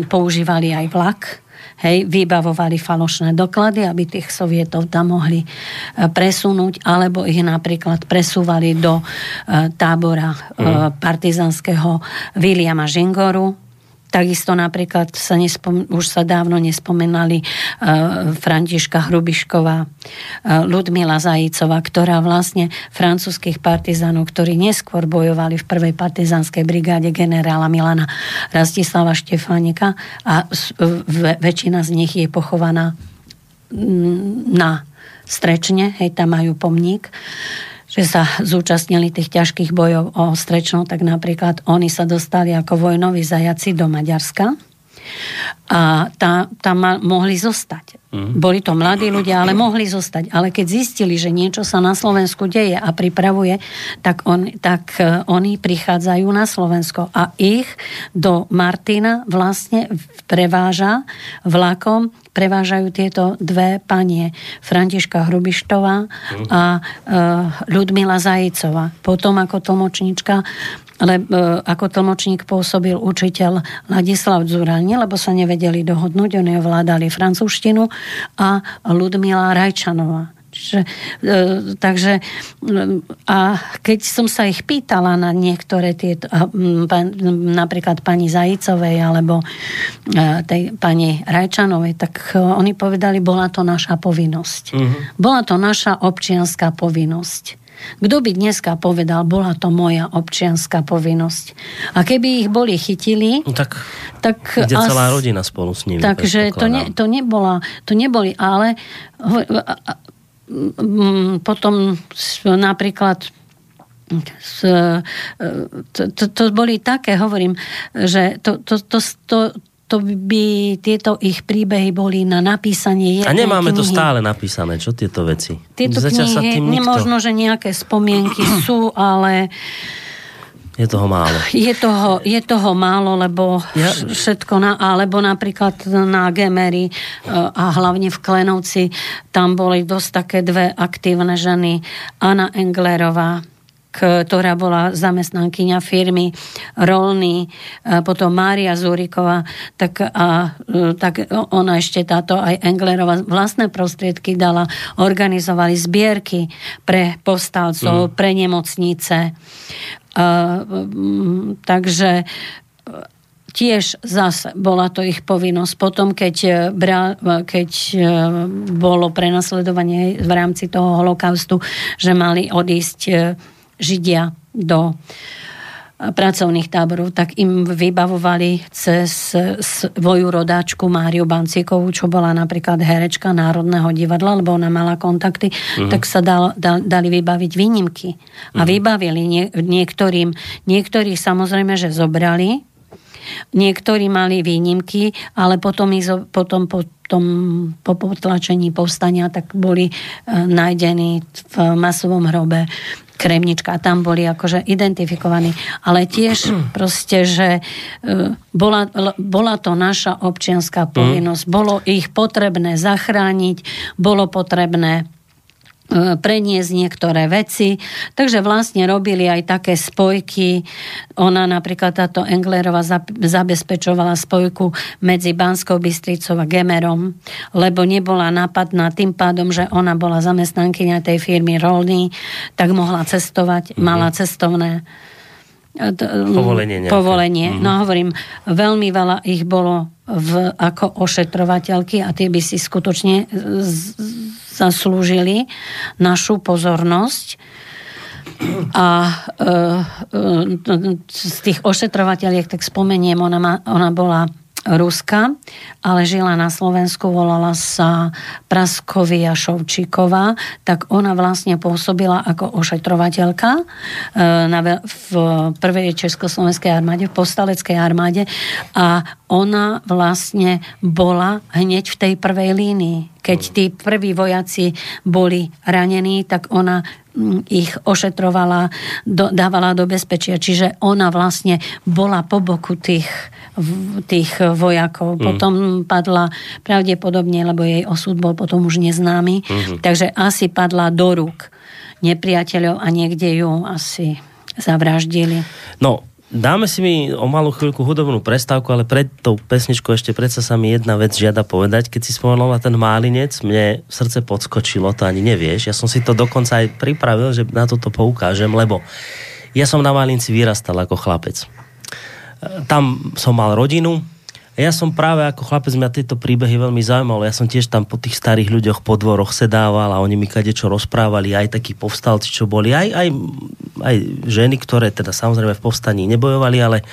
používali aj vlak, hej, vybavovali falošné doklady, aby tých sovietov tam mohli presunúť, alebo ich napríklad presúvali do tábora mm. partizanského Williama Žingoru, Takisto napríklad sa nespom- už sa dávno nespomenali uh, Františka Hrubišková, uh, Ludmila Zajícová, ktorá vlastne francúzských partizánov, ktorí neskôr bojovali v prvej partizánskej brigáde generála Milana Rastislava Štefánika a v- väčšina z nich je pochovaná na Strečne, hej, tam majú pomník. Uh, že sa zúčastnili tých ťažkých bojov o Strečno, tak napríklad oni sa dostali ako vojnoví zajaci do Maďarska a tá, tam mohli zostať. Mm. Boli to mladí ľudia, ale mohli zostať. Ale keď zistili, že niečo sa na Slovensku deje a pripravuje, tak, on, tak e, oni prichádzajú na Slovensko a ich do Martina vlastne preváža vlakom prevážajú tieto dve panie, Františka Hrubištová a e, Ľudmila Zajicová. Potom ako tlmočníčka ale e, ako tlmočník pôsobil učiteľ Ladislav Zurani, lebo sa nevedeli dohodnúť, oni ovládali francúzštinu a Ludmila Rajčanová. Čiže, e, takže e, a keď som sa ich pýtala na niektoré tieto, napríklad pani Zajicovej alebo e, tej pani Rajčanovej, tak oni povedali, bola to naša povinnosť. Uh-huh. Bola to naša občianská povinnosť. Kto by dneska povedal, bola to moja občianská povinnosť. A keby ich boli chytili... No tak, tak ide as, celá rodina spolu s nimi. Takže to, ne, to, nebola, to neboli, ale potom napríklad to, to, to boli také, hovorím, že to, to, to, to, to by tieto ich príbehy boli na napísanie jednej A nemáme knihy. to stále napísané, čo tieto veci? Tieto Zatiaľ knihy, sa tým nikto... nemožno, že nejaké spomienky sú, ale je toho málo. Je toho, je toho málo, lebo ja... všetko, na, alebo napríklad na Gemery e, a hlavne v Klenovci, tam boli dosť také dve aktívne ženy. Anna Englerová, ktorá bola zamestnankyňa firmy Rolny, potom Mária Zúriková, tak, a, e, tak ona ešte táto aj Englerová vlastné prostriedky dala, organizovali zbierky pre povstalcov, mm. pre nemocnice. Uh, takže tiež zase bola to ich povinnosť. Potom, keď, bra, keď bolo prenasledovanie v rámci toho holokaustu, že mali odísť Židia do pracovných táborov, tak im vybavovali cez svoju rodáčku Máriu Bancíkovú, čo bola napríklad herečka Národného divadla, lebo ona mala kontakty, uh-huh. tak sa dal, dal, dali vybaviť výnimky. A uh-huh. vybavili nie, niektorým, niektorých samozrejme, že zobrali, niektorí mali výnimky, ale potom, ich, potom po tom po potlačení povstania tak boli e, nájdení v masovom hrobe Kremnička a tam boli akože identifikovaní. Ale tiež proste, že e, bola, bola to naša občianská povinnosť. Bolo ich potrebné zachrániť, bolo potrebné preniesť niektoré veci. Takže vlastne robili aj také spojky. Ona napríklad táto Englerova zabezpečovala spojku medzi Banskou Bystricou a Gemerom, lebo nebola nápadná tým pádom, že ona bola zamestnankyňa tej firmy Rolny, tak mohla cestovať, mm-hmm. mala cestovné e, povolenie. Nejaké. Povolenie. Mm-hmm. No hovorím, veľmi veľa ich bolo v, ako ošetrovateľky a tie by si skutočne z, zaslúžili našu pozornosť. A e, e, z tých ošetrovateľiek, tak spomeniem, ona, ma, ona bola Ruska, ale žila na Slovensku, volala sa Praskovia Šovčíková, tak ona vlastne pôsobila ako ošetrovateľka e, v prvej Československej armáde, v postaleckej armáde a ona vlastne bola hneď v tej prvej línii. Keď tí prví vojaci boli ranení, tak ona ich ošetrovala, do, dávala do bezpečia. Čiže ona vlastne bola po boku tých, tých vojakov. Mm. Potom padla pravdepodobne, lebo jej osud bol potom už neznámy, mm-hmm. takže asi padla do rúk nepriateľov a niekde ju asi zavraždili. No, Dáme si mi o malú chvíľku hudobnú prestávku, ale pred tou pesničkou ešte predsa sa mi jedna vec žiada povedať. Keď si spomenula ten málinec, mne srdce podskočilo, to ani nevieš. Ja som si to dokonca aj pripravil, že na toto poukážem, lebo ja som na Málinci vyrastal ako chlapec. Tam som mal rodinu, ja som práve ako chlapec mňa tieto príbehy veľmi zaujímalo. Ja som tiež tam po tých starých ľuďoch po dvoroch sedával a oni mi kade čo rozprávali, aj takí povstalci, čo boli, aj, aj, aj ženy, ktoré teda samozrejme v povstaní nebojovali, ale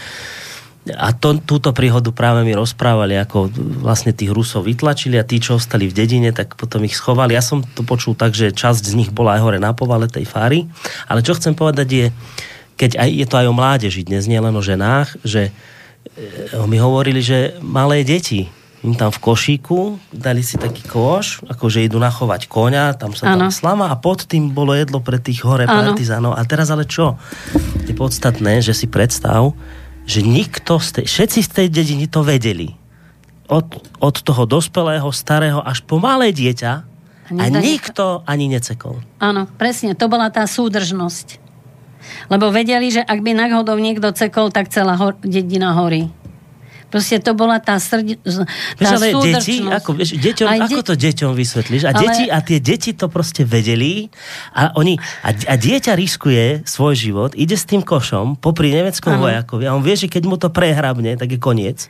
a to, túto príhodu práve mi rozprávali, ako vlastne tých Rusov vytlačili a tí, čo ostali v dedine, tak potom ich schovali. Ja som to počul tak, že časť z nich bola aj hore na povale tej fáry. Ale čo chcem povedať je, keď aj, je to aj o mládeži dnes, nie len o ženách, že Eh, mi hovorili, že malé deti im tam v košíku dali si taký koš, akože idú nachovať koňa, tam sa tam slama a pod tým bolo jedlo pre tých hore ano. partizánov. A teraz ale čo? Je podstatné, že si predstav, že nikto z tej, všetci z tej dediny to vedeli. Od, od toho dospelého, starého až po malé dieťa a nikto ani necekol. Áno, presne, to bola tá súdržnosť. Lebo vedeli, že ak by náhodou niekto cekol, tak celá hor- dedina horí. Proste to bola tá srd... Tá ale deti, ako, vieš, deťom, de... ako to deťom vysvetlíš? A, ale... deti, a tie deti to proste vedeli a, oni, a, a dieťa riskuje svoj život, ide s tým košom popri nemeckom ano. vojakovi a on vie, že keď mu to prehrabne, tak je koniec.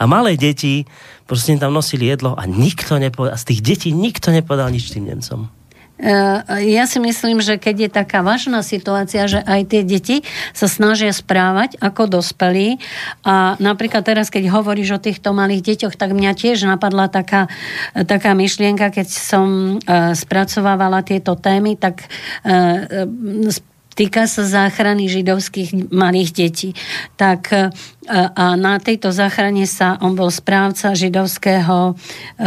A malé deti proste tam nosili jedlo a nikto nepovedal, z tých detí nikto nepovedal nič tým Nemcom. Eh, ja si myslím, že keď je taká vážna situácia, že aj tie deti sa snažia správať ako dospelí. A napríklad teraz, keď hovoríš o týchto malých deťoch, tak mňa tiež napadla taká, taká myšlienka, keď som eh, spracovávala tieto témy, tak eh, týka sa záchrany židovských malých detí. Tak e, a na tejto záchrane sa, on bol správca židovského, e,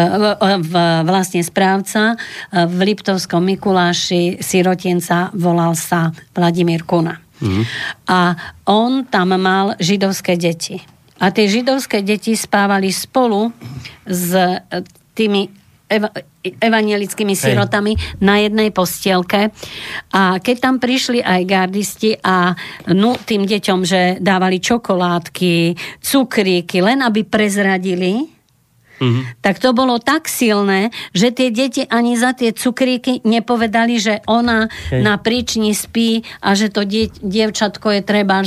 vlastne správca e, v Liptovskom Mikuláši sirotenca volal sa Vladimír Kuna. Mm. A on tam mal židovské deti. A tie židovské deti spávali spolu s tými ev- evangelickými sirotami Hej. na jednej postielke. A keď tam prišli aj gardisti a no, tým deťom, že dávali čokoládky, cukríky, len aby prezradili, mm-hmm. tak to bolo tak silné, že tie deti ani za tie cukríky nepovedali, že ona Hej. na príčni spí a že to die, dievčatko je treba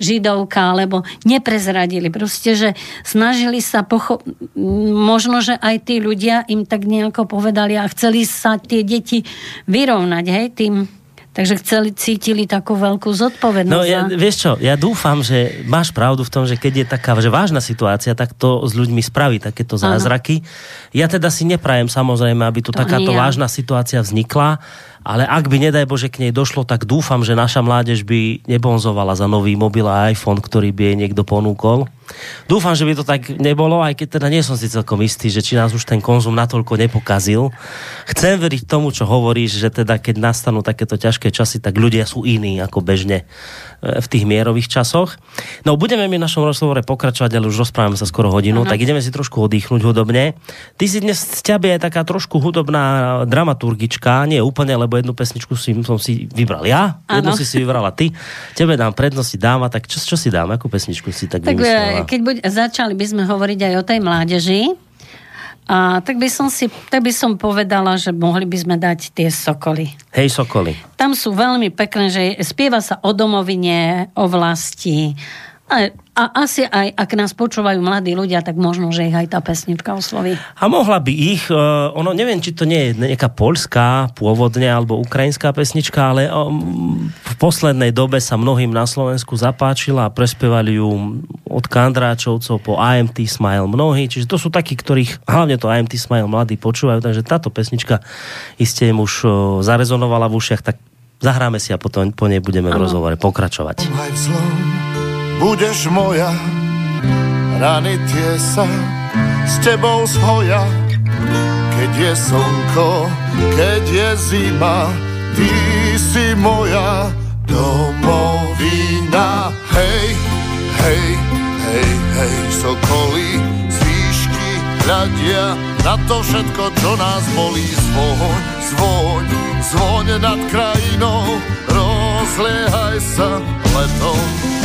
židovka, alebo neprezradili. Proste, že snažili sa pocho- možno, že aj tí ľudia im tak nejako povedali a chceli sa tie deti vyrovnať, hej, tým Takže chceli, cítili takú veľkú zodpovednosť. No ja, vieš čo, ja dúfam, že máš pravdu v tom, že keď je taká že vážna situácia, tak to s ľuďmi spraví takéto zázraky. Ano. Ja teda si neprajem samozrejme, aby tu to takáto ja. vážna situácia vznikla, ale ak by, nedaj Bože, k nej došlo, tak dúfam, že naša mládež by nebonzovala za nový mobil a iPhone, ktorý by jej niekto ponúkol. Dúfam, že by to tak nebolo, aj keď teda nie som si celkom istý, že či nás už ten konzum natoľko nepokazil. Chcem veriť tomu, čo hovoríš, že teda keď nastanú takéto ťažké časy, tak ľudia sú iní ako bežne v tých mierových časoch. No, budeme mi v našom rozhovore pokračovať, ale už rozprávame sa skoro hodinu, uh-huh. tak ideme si trošku oddychnúť hudobne. Ty si dnes z ťabe je taká trošku hudobná dramaturgička, nie úplne, lebo jednu pesničku si, som si vybral ja, ano. jednu si si vybrala ty. Tebe dám prednosti dáma, tak čo, čo si dám, akú pesničku si tak, tak vymyslela? Keď buď, začali by sme hovoriť aj o tej mládeži, a tak by som si, tak by som povedala, že mohli by sme dať tie sokoly. Hej, sokoly. Tam sú veľmi pekné, že spieva sa o domovine, o vlasti, a, a asi aj, ak nás počúvajú mladí ľudia, tak možno, že ich aj tá pesnička osloví. A mohla by ich, uh, ono, neviem, či to nie je nejaká polská pôvodne, alebo ukrajinská pesnička, ale um, v poslednej dobe sa mnohým na Slovensku zapáčila a prespievali ju od Kandráčovcov po IMT Smile mnohí, čiže to sú takí, ktorých hlavne to IMT Smile mladí počúvajú, takže táto pesnička iste im už uh, zarezonovala v ušiach, tak zahráme si a potom po nej budeme ano. v rozhovore pokračovať budeš moja, rany tie sa s tebou zhoja. Keď je slnko, keď je zima, ty si moja domovina. Hej, hej, hej, hej, sokolí z výšky hľadia na to všetko, čo nás bolí. Zvoň, zvoň, zvoň nad krajinou, rozliehaj sa letom,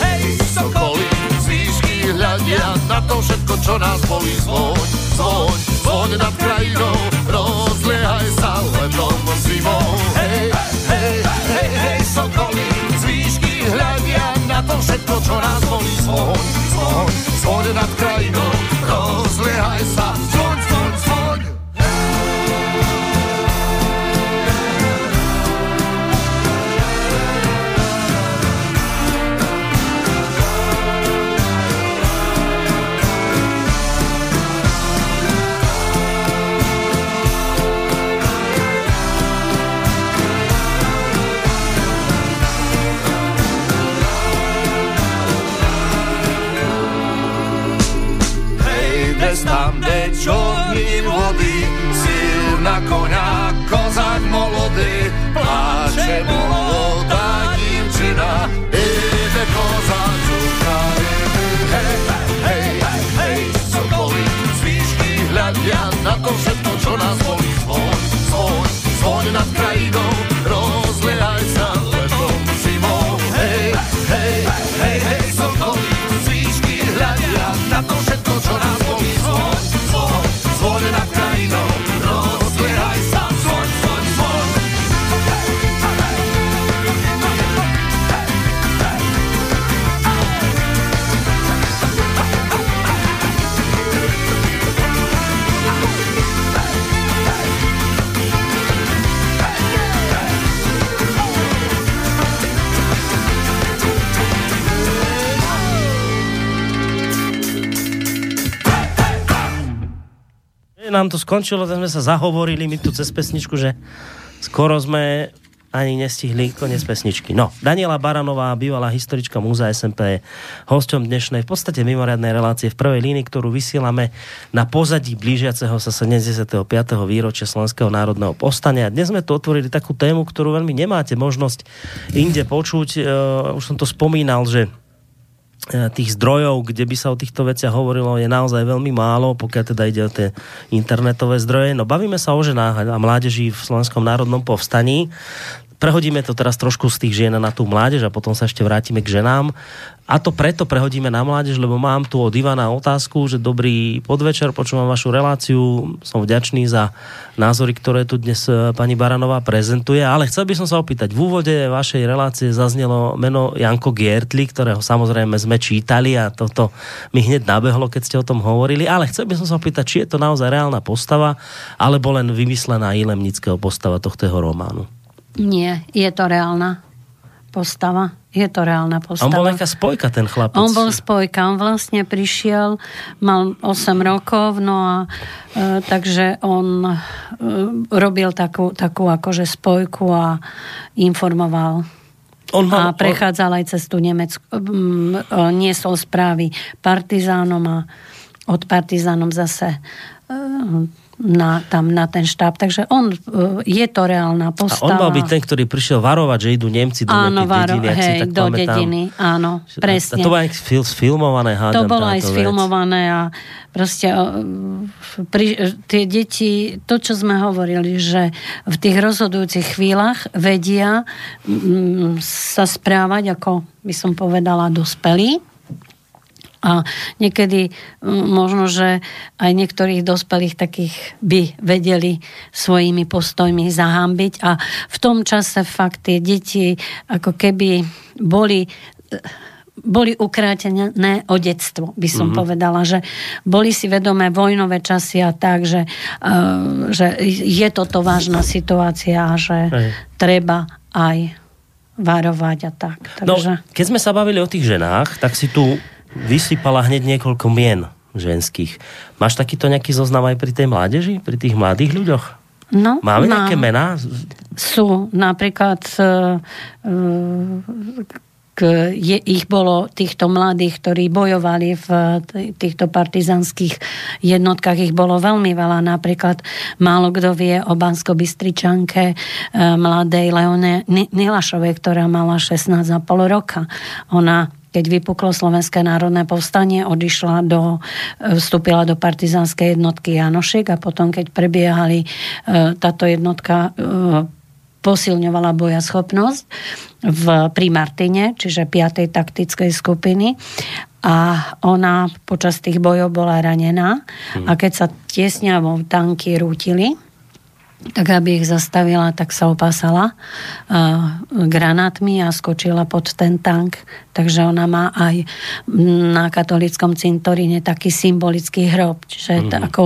hej, sokoly z výšky hľadia na to všetko, čo nás bolí. Zvoň, zvoň, zvoň nad krajinou, rozliehaj sa letom zimou. Hej, hej, hej, hej, sokoly z výšky hľadia na to všetko, čo nás bolí. Zvoň, zvoň, zvoň nad krajinou, rozliehaj sa, Hej, des tam, kde čorní vody, sír na koňa, kozak molody, pláče molodá divčina, ide kozak čukaj. Hej, hej, hej, sokoly, z výšky hľadia na to všetko, to skončilo, tak sme sa zahovorili my tu cez pesničku, že skoro sme ani nestihli koniec pesničky. No, Daniela Baranová, bývalá historička Múzea SMP, hosťom dnešnej v podstate mimoriadnej relácie v prvej línii, ktorú vysielame na pozadí blížiaceho sa 75. výročia Slovenského národného povstania. Dnes sme tu otvorili takú tému, ktorú veľmi nemáte možnosť inde počuť. Uh, už som to spomínal, že tých zdrojov, kde by sa o týchto veciach hovorilo, je naozaj veľmi málo, pokiaľ teda ide o tie internetové zdroje. No bavíme sa o ženách a mládeži v Slovenskom národnom povstaní. Prehodíme to teraz trošku z tých žien na tú mládež a potom sa ešte vrátime k ženám. A to preto prehodíme na mládež, lebo mám tu od Ivana otázku, že dobrý podvečer, počúvam vašu reláciu, som vďačný za názory, ktoré tu dnes e, pani Baranová prezentuje, ale chcel by som sa opýtať, v úvode vašej relácie zaznelo meno Janko Giertli, ktorého samozrejme sme čítali a toto mi hneď nabehlo, keď ste o tom hovorili, ale chcel by som sa opýtať, či je to naozaj reálna postava, alebo len vymyslená ilemnického postava tohto románu. Nie, je to reálna postava. Je to reálna postava. On bol nejaká spojka, ten chlapec. On bol spojka, on vlastne prišiel, mal 8 rokov, no a e, takže on e, robil takú, takú akože spojku a informoval On a mal, prechádzal aj cez tú Nemecku, um, niesol správy partizánom a od partizánom zase uh, na, tam na ten štáb. Takže on, uh, je to reálna a on postava. mal byť ten, ktorý prišiel varovať, že idú Nemci do Áno, varo, dediny, hej, tak do pamätám. dediny, áno, presne. A to bolo aj fil, sfilmované, hádam, To bolo aj sfilmované a proste o, pri, tie deti, to, čo sme hovorili, že v tých rozhodujúcich chvíľach vedia mm, sa správať, ako by som povedala, dospelí. A niekedy možno, že aj niektorých dospelých takých by vedeli svojimi postojmi zahambiť. A v tom čase fakt tie deti ako keby boli boli ukrátené o detstvo, by som mm-hmm. povedala, že boli si vedomé vojnové časy a tak, že, uh, že je toto vážna situácia a že Hej. treba aj varovať a tak. No, Takže... No, keď sme sa bavili o tých ženách, tak si tu vysypala hneď niekoľko mien ženských. Máš takýto nejaký zoznam aj pri tej mládeži, pri tých mladých ľuďoch? No, Máme mám. nejaké mená? Sú. Napríklad uh, k, je, ich bolo týchto mladých, ktorí bojovali v týchto partizanských jednotkách, ich bolo veľmi veľa. Napríklad málo kto vie o Bansko-Bystričanke e, mladej Leone Nilašovej, ktorá mala 16,5 roka. Ona keď vypuklo Slovenské národné povstanie, odišla do, e, vstúpila do partizanskej jednotky Janošik a potom, keď prebiehali e, táto jednotka posilňovala bojaschopnosť v, pri Martine, čiže 5. taktickej skupiny a ona počas tých bojov bola ranená hmm. a keď sa tiesňavo tanky rútili, tak aby ich zastavila, tak sa opásala uh, granátmi a skočila pod ten tank. Takže ona má aj na katolickom cintoríne taký symbolický hrob. Čiže mm. to, ako,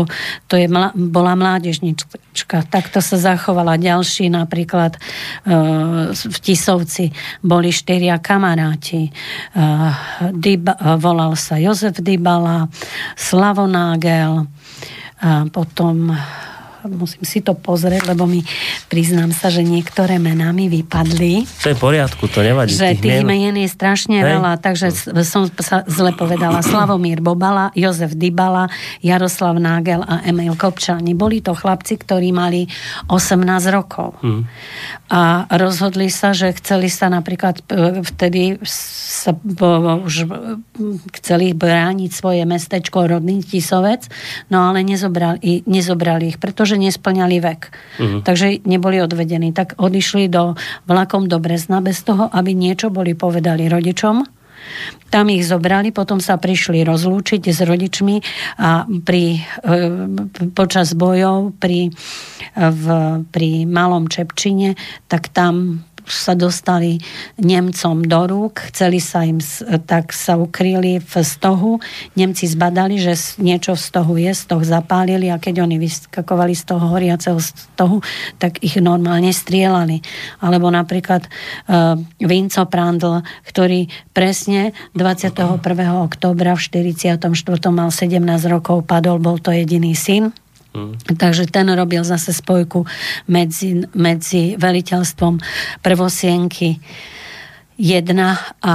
to je, bola mládežnička. Takto sa zachovala ďalší, napríklad uh, v Tisovci boli štyria kamaráti. Uh, Dyba, volal sa Jozef Dybala, Slavonágel, a potom musím si to pozrieť, lebo mi priznám sa, že niektoré mená mi vypadli. To je v poriadku, to nevadí. Že tých mien je strašne Hej. veľa, takže som sa zle povedala. Slavomír Bobala, Jozef Dybala, Jaroslav Nágel a Emil Kopčani. Boli to chlapci, ktorí mali 18 rokov. Hmm. A rozhodli sa, že chceli sa napríklad e, vtedy sa, bo, už chceli brániť svoje mestečko rodný Tisovec, no ale nezobrali, nezobrali ich, pretože že nesplňali vek. Uh-huh. Takže neboli odvedení. Tak odišli do vlakom do Brezna bez toho, aby niečo boli povedali rodičom. Tam ich zobrali, potom sa prišli rozlúčiť s rodičmi a pri, e, počas bojov pri, v, pri Malom Čepčine, tak tam sa dostali Nemcom do rúk, chceli sa im, tak sa ukryli v stohu. Nemci zbadali, že niečo v stohu je, stoh zapálili a keď oni vyskakovali z toho horiaceho stohu, tak ich normálne strielali. Alebo napríklad uh, Vinco Prandl, ktorý presne 21. oktobra v 44. mal 17 rokov, padol, bol to jediný syn Mm. Takže ten robil zase spojku medzi, medzi veliteľstvom prvosienky 1 a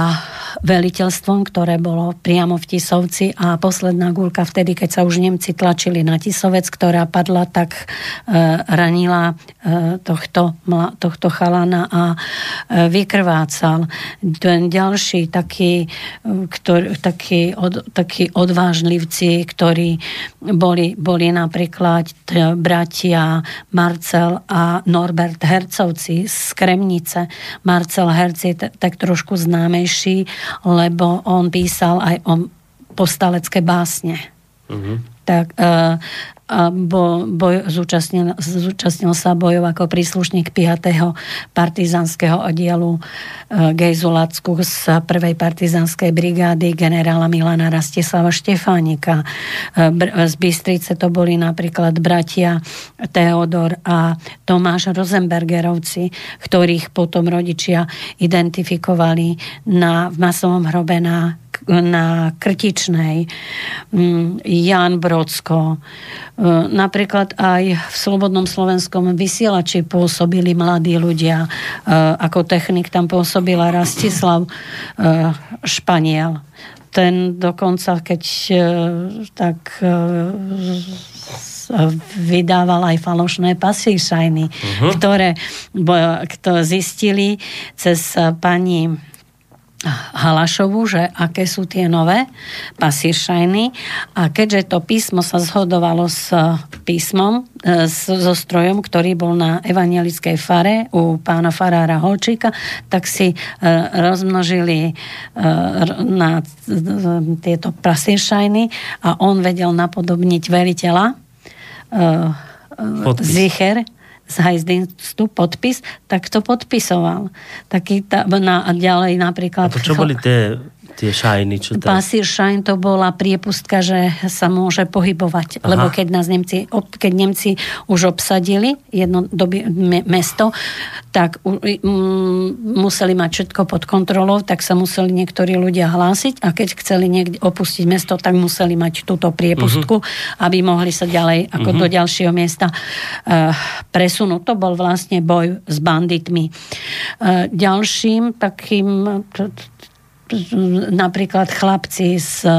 veliteľstvom, ktoré bolo priamo v Tisovci a posledná gulka vtedy, keď sa už Nemci tlačili na Tisovec, ktorá padla, tak e, ranila e, tohto, mla, tohto chalana a e, vykrvácal. Ten ďalší taký, e, ktorý, taký, od, taký odvážlivci, ktorí boli, boli napríklad t, bratia Marcel a Norbert Hercovci z Kremnice. Marcel Herci, tak tak trošku známejší, lebo on písal aj o postalecké básne. Uh-huh. Tak uh, bo, boj, zúčastnil, zúčastnil sa bojov ako príslušník 5. partizanského oddielu e, Gejzu Lacku z 1. partizanskej brigády generála Milana Rastislava Štefánika. E, z Bystrice to boli napríklad bratia Teodor a Tomáš Rosenbergerovci, ktorých potom rodičia identifikovali na, v masovom hrobe na na Krtičnej, mm, Jan Brodsko. E, napríklad aj v Slobodnom slovenskom vysielači pôsobili mladí ľudia. E, ako technik tam pôsobila Rastislav e, Španiel. Ten dokonca, keď tak vydával aj falošné pasíšajny, uh-huh. ktoré, ktoré zistili cez pani Halašovu, že aké sú tie nové pasíršajny. A keďže to písmo sa zhodovalo s písmom, e, so strojom, ktorý bol na evangelickej fare u pána farára Holčíka, tak si e, rozmnožili e, na tieto pasíršajny a on vedel napodobniť veriteľa Zicher, z Hajzdinstu podpis, tak to podpisoval. Taký ta, na, a ďalej napríklad... A to čo boli tie Tie šajny, čo tam... Pasír Shine to bola priepustka, že sa môže pohybovať. Aha. Lebo keď nás Nemci, keď Nemci už obsadili jedno doby, me, mesto, tak um, museli mať všetko pod kontrolou, tak sa museli niektorí ľudia hlásiť a keď chceli niekde opustiť mesto, tak museli mať túto priepustku, uh-huh. aby mohli sa ďalej ako uh-huh. do ďalšieho miesta uh, presunúť. To bol vlastne boj s banditmi. Uh, ďalším takým napríklad chlapci z e,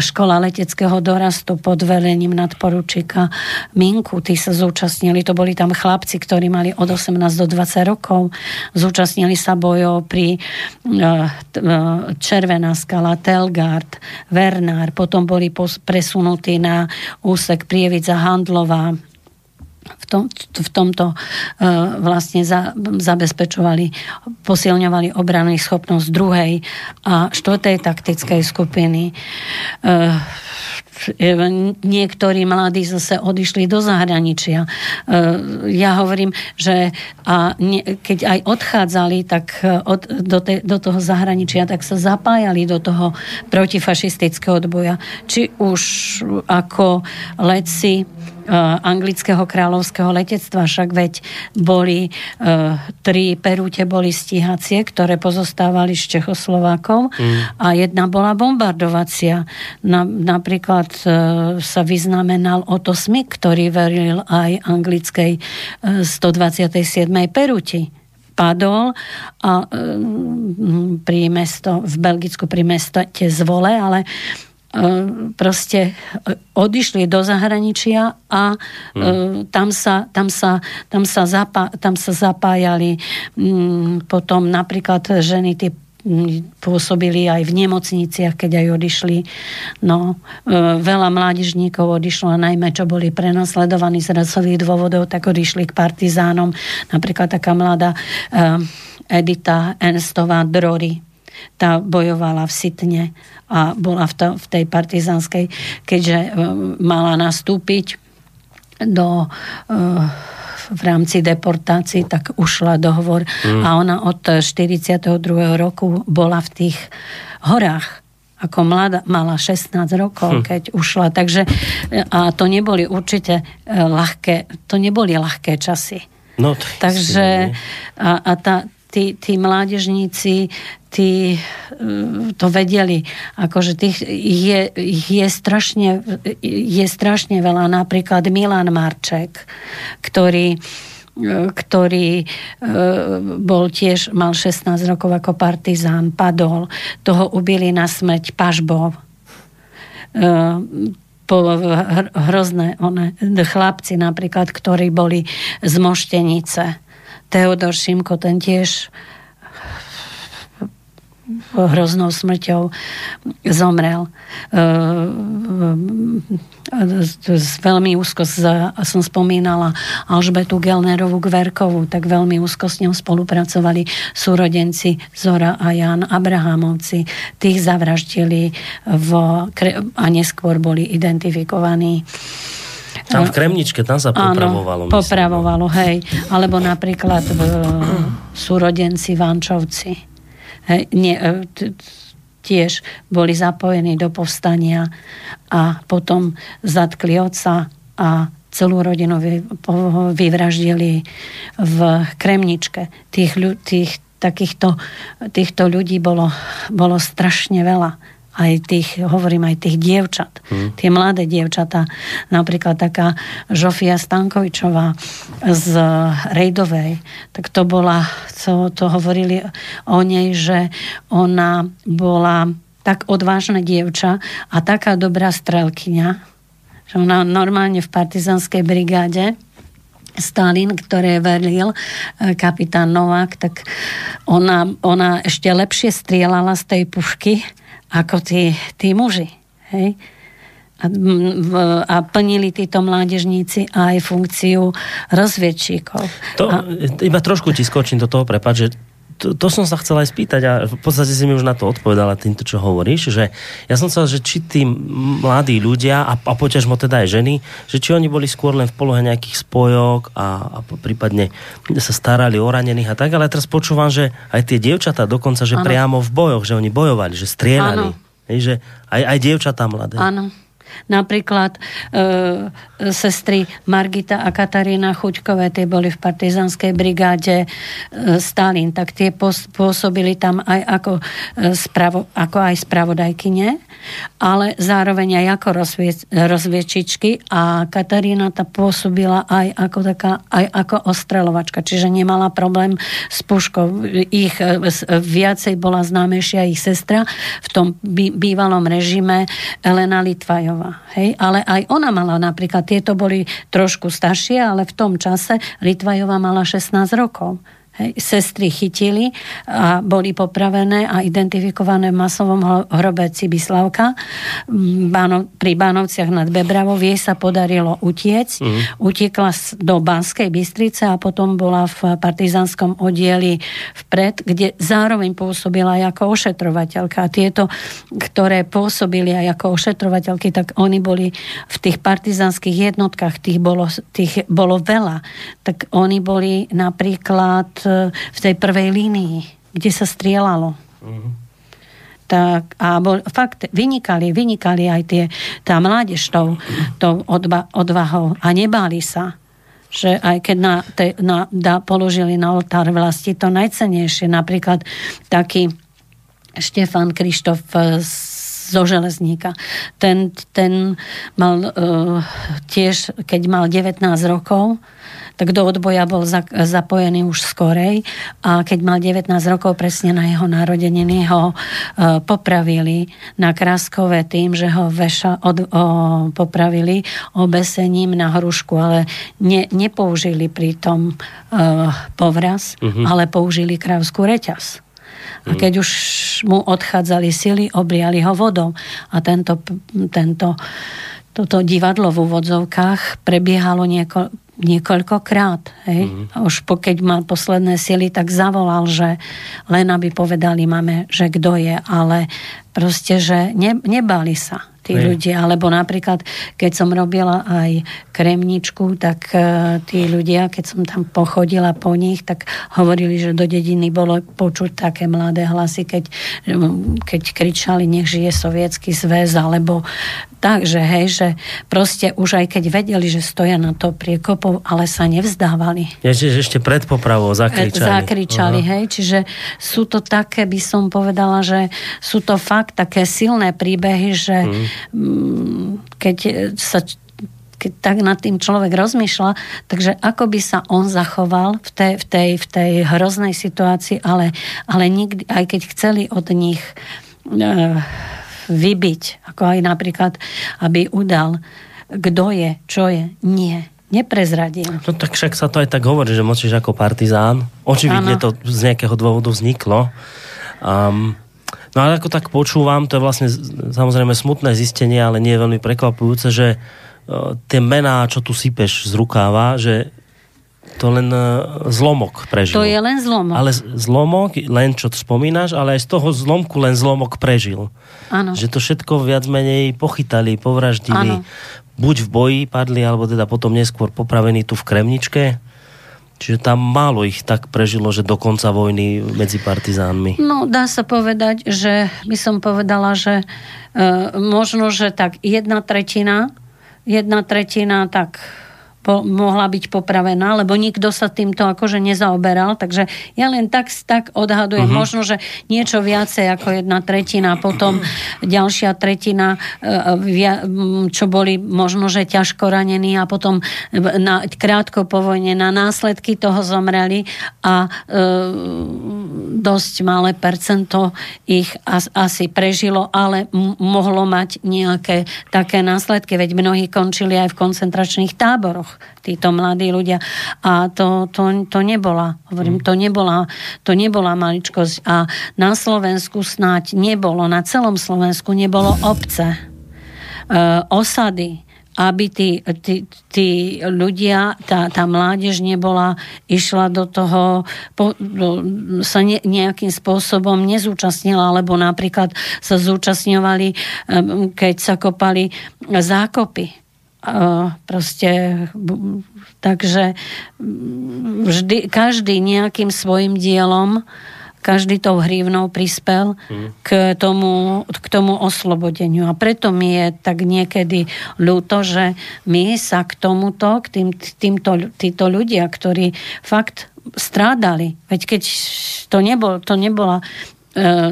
škola leteckého dorastu pod velením nadporučíka Minku, tí sa zúčastnili, to boli tam chlapci, ktorí mali od 18 do 20 rokov, zúčastnili sa bojov pri e, e, Červená skala, Telgard, Vernár, potom boli presunutí na úsek Prievica Handlová, v, tom, v tomto uh, vlastne za, zabezpečovali, posilňovali obrany schopnosť druhej a štvrtej taktickej skupiny. Uh, niektorí mladí zase odišli do zahraničia. Ja hovorím, že a keď aj odchádzali tak od, do, te, do toho zahraničia, tak sa zapájali do toho protifašistického odboja. Či už ako letci Eh, anglického kráľovského letectva, však veď boli uh, tri perúte boli stíhacie, ktoré pozostávali z Čechoslovákov mm. a jedna bola bombardovacia. Na, napríklad uh, sa vyznamenal Otto Smith, ktorý veril aj anglickej uh, 127. perúti padol a pri mesto, v Belgicku pri meste Zvole, ale proste e, odišli do zahraničia a hmm. tam, sa, tam, sa, tam, sa zapá, tam sa zapájali potom napríklad ženy tie pôsobili aj v nemocniciach, keď aj odišli. No, veľa mládežníkov odišlo, a najmä čo boli prenasledovaní z rasových dôvodov, tak odišli k partizánom. Napríklad taká mladá Edita Ernstová Drory, tá bojovala v Sitne a bola v, to, v tej partizanskej, keďže e, mala nastúpiť do e, v rámci deportácií, tak ušla dohovor mm. a ona od 42. roku bola v tých horách ako mladá, mala 16 rokov, hm. keď ušla. Takže, a to neboli určite e, ľahké, to neboli ľahké časy. No, Takže a, a tá, tí, tí mládežníci tí e, to vedeli, akože tých je, je, strašne, je strašne veľa. Napríklad Milan Marček, ktorý e, ktorý e, bol tiež, mal 16 rokov ako partizán, padol. Toho ubili na smrť pažbov. Po hrozné one, chlapci napríklad, ktorí boli z Moštenice. Teodor Šimko, ten tiež hroznou smrťou zomrel. Z veľmi úzko som spomínala Alžbetu Gelnerovú Gverkovú, tak veľmi úzko s ňou spolupracovali súrodenci Zora a Jan Abrahamovci. Tých zavraždili v, a neskôr boli identifikovaní tam v Kremničke, tam sa popravovalo. Áno, popravovalo, hej. Alebo napríklad v súrodenci Vančovci. Hej, e, tiež boli zapojení do povstania a potom zatkli otca a celú rodinu vyvraždili v Kremničke. Tých, tých, takýchto, týchto ľudí bolo, bolo strašne veľa aj tých, hovorím aj tých dievčat, hmm. tie mladé dievčata, napríklad taká Žofia Stankovičová z Rejdovej, tak to bola, to, to hovorili o nej, že ona bola tak odvážna dievča a taká dobrá strelkyňa, že ona normálne v partizanskej brigáde Stalin, ktoré velil eh, kapitán Novák, tak ona, ona ešte lepšie strieľala z tej pušky, ako tí, tí muži. Hej? A, a plnili títo mládežníci aj funkciu rozviedčíkov. To, a, iba trošku ti skočím do toho, prepáč, že to, to som sa chcel aj spýtať a v podstate si mi už na to odpovedala týmto, čo hovoríš, že ja som chcel, že či tí mladí ľudia a, a poťažmo teda aj ženy, že či oni boli skôr len v polohe nejakých spojok a, a prípadne sa starali o ranených a tak, ale teraz počúvam, že aj tie dievčatá dokonca, že ano. priamo v bojoch, že oni bojovali, že strieľali. Hej, že aj, aj dievčatá mladé. Áno. Napríklad e, sestry Margita a Katarína Chuťkové, tie boli v partizanskej brigáde e, Stalin, tak tie pôsobili tam aj ako, e, spravo, ako aj spravodajkyne, ale zároveň aj ako rozvie, rozviečičky a Katarína tá pôsobila aj ako taká, aj ako ostrelovačka, čiže nemala problém s puškou. Ich e, viacej bola známejšia ich sestra v tom bývalom režime Elena Litvajová Hej? Ale aj ona mala napríklad, tieto boli trošku staršie, ale v tom čase Litvajová mala 16 rokov. Hej, sestry chytili a boli popravené a identifikované v masovom hrobe Cibislavka Bánov, pri Bánovciach nad Bebravou. Jej sa podarilo utiec. Mm. Utiekla do Banskej Bystrice a potom bola v partizánskom oddieli vpred, kde zároveň pôsobila aj ako ošetrovateľka. A tieto, ktoré pôsobili aj ako ošetrovateľky, tak oni boli v tých partizánskych jednotkách, tých bolo, tých bolo veľa. Tak oni boli napríklad v tej prvej línii, kde sa strieľalo. Uh-huh. Tak, a bol, fakt vynikali, vynikali aj tie, tá mládež tou, tou odba, odvahou a nebáli sa že aj keď na, te, na, da, položili na oltár vlasti to najcenejšie, napríklad taký Štefan Krištof zo železníka. Ten, ten mal uh, tiež, keď mal 19 rokov, tak do odboja bol zapojený už skorej a keď mal 19 rokov presne na jeho narodeniny ho e, popravili na Kraskové tým, že ho veša, od, o, popravili obesením na hrušku, ale ne, nepoužili pri tom uh, povraz, uh-huh. ale použili krávskú reťaz. A mhm. keď už mu odchádzali sily, obriali ho vodou. A tento, tento toto divadlo v úvodzovkách prebiehalo nieko, niekoľkokrát. Hej? Mm. A už po, keď mal posledné sily, tak zavolal, že len aby povedali máme, že kto je, ale proste, že ne, nebali sa tí Je. ľudia. Alebo napríklad, keď som robila aj kremničku, tak uh, tí ľudia, keď som tam pochodila po nich, tak hovorili, že do dediny bolo počuť také mladé hlasy, keď, keď kričali, nech žije sovietský zväz, alebo tak, že hej, že proste už aj keď vedeli, že stoja na to priekopov, ale sa nevzdávali. Ešte, ešte pred popravou zakričali. Zakričali, Aha. hej, čiže sú to také, by som povedala, že sú to fakt také silné príbehy, že Mm, keď sa keď tak nad tým človek rozmýšľa, takže ako by sa on zachoval v tej, v tej, v tej hroznej situácii, ale, ale nikdy, aj keď chceli od nich e, vybiť, ako aj napríklad, aby udal, kto je, čo je, nie neprezradil. No tak však sa to aj tak hovorí, že močíš ako partizán. Očividne ano. to z nejakého dôvodu vzniklo. Um, No ale ako tak počúvam, to je vlastne samozrejme smutné zistenie, ale nie je veľmi prekvapujúce, že e, tie mená, čo tu sypeš z rukáva, že to len e, zlomok prežil. To je len zlomok. Ale zlomok, len čo spomínaš, ale aj z toho zlomku len zlomok prežil. Áno. Že to všetko viac menej pochytali, povraždili. Ano. Buď v boji padli, alebo teda potom neskôr popravení tu v Kremničke. Čiže tam málo ich tak prežilo, že do konca vojny medzi partizánmi. No, dá sa povedať, že by som povedala, že e, možno, že tak jedna tretina, jedna tretina tak po, mohla byť popravená, lebo nikto sa týmto akože nezaoberal, takže ja len tak, tak odhadujem, uh-huh. možno, že niečo viacej ako jedna tretina, potom ďalšia tretina, e, čo boli možno, že ťažko ranení a potom na, krátko po vojne na následky toho zomreli a e, dosť malé percento ich as, asi prežilo, ale m- mohlo mať nejaké také následky, veď mnohí končili aj v koncentračných táboroch títo mladí ľudia. A to, to, to nebola, hovorím, mm. to nebola, to nebola maličkosť. A na Slovensku snáď nebolo, na celom Slovensku nebolo obce, e, osady, aby tí, tí, tí ľudia, tá, tá mládež nebola, išla do toho, po, do, sa ne, nejakým spôsobom nezúčastnila, alebo napríklad sa zúčastňovali, keď sa kopali zákopy proste takže vždy, každý nejakým svojim dielom každý tou hrivnou prispel mm. k, tomu, k tomu oslobodeniu. A preto mi je tak niekedy ľúto, že my sa k tomuto, k tým, týmto, títo ľudia, ktorí fakt strádali. Veď keď to, nebol, to nebola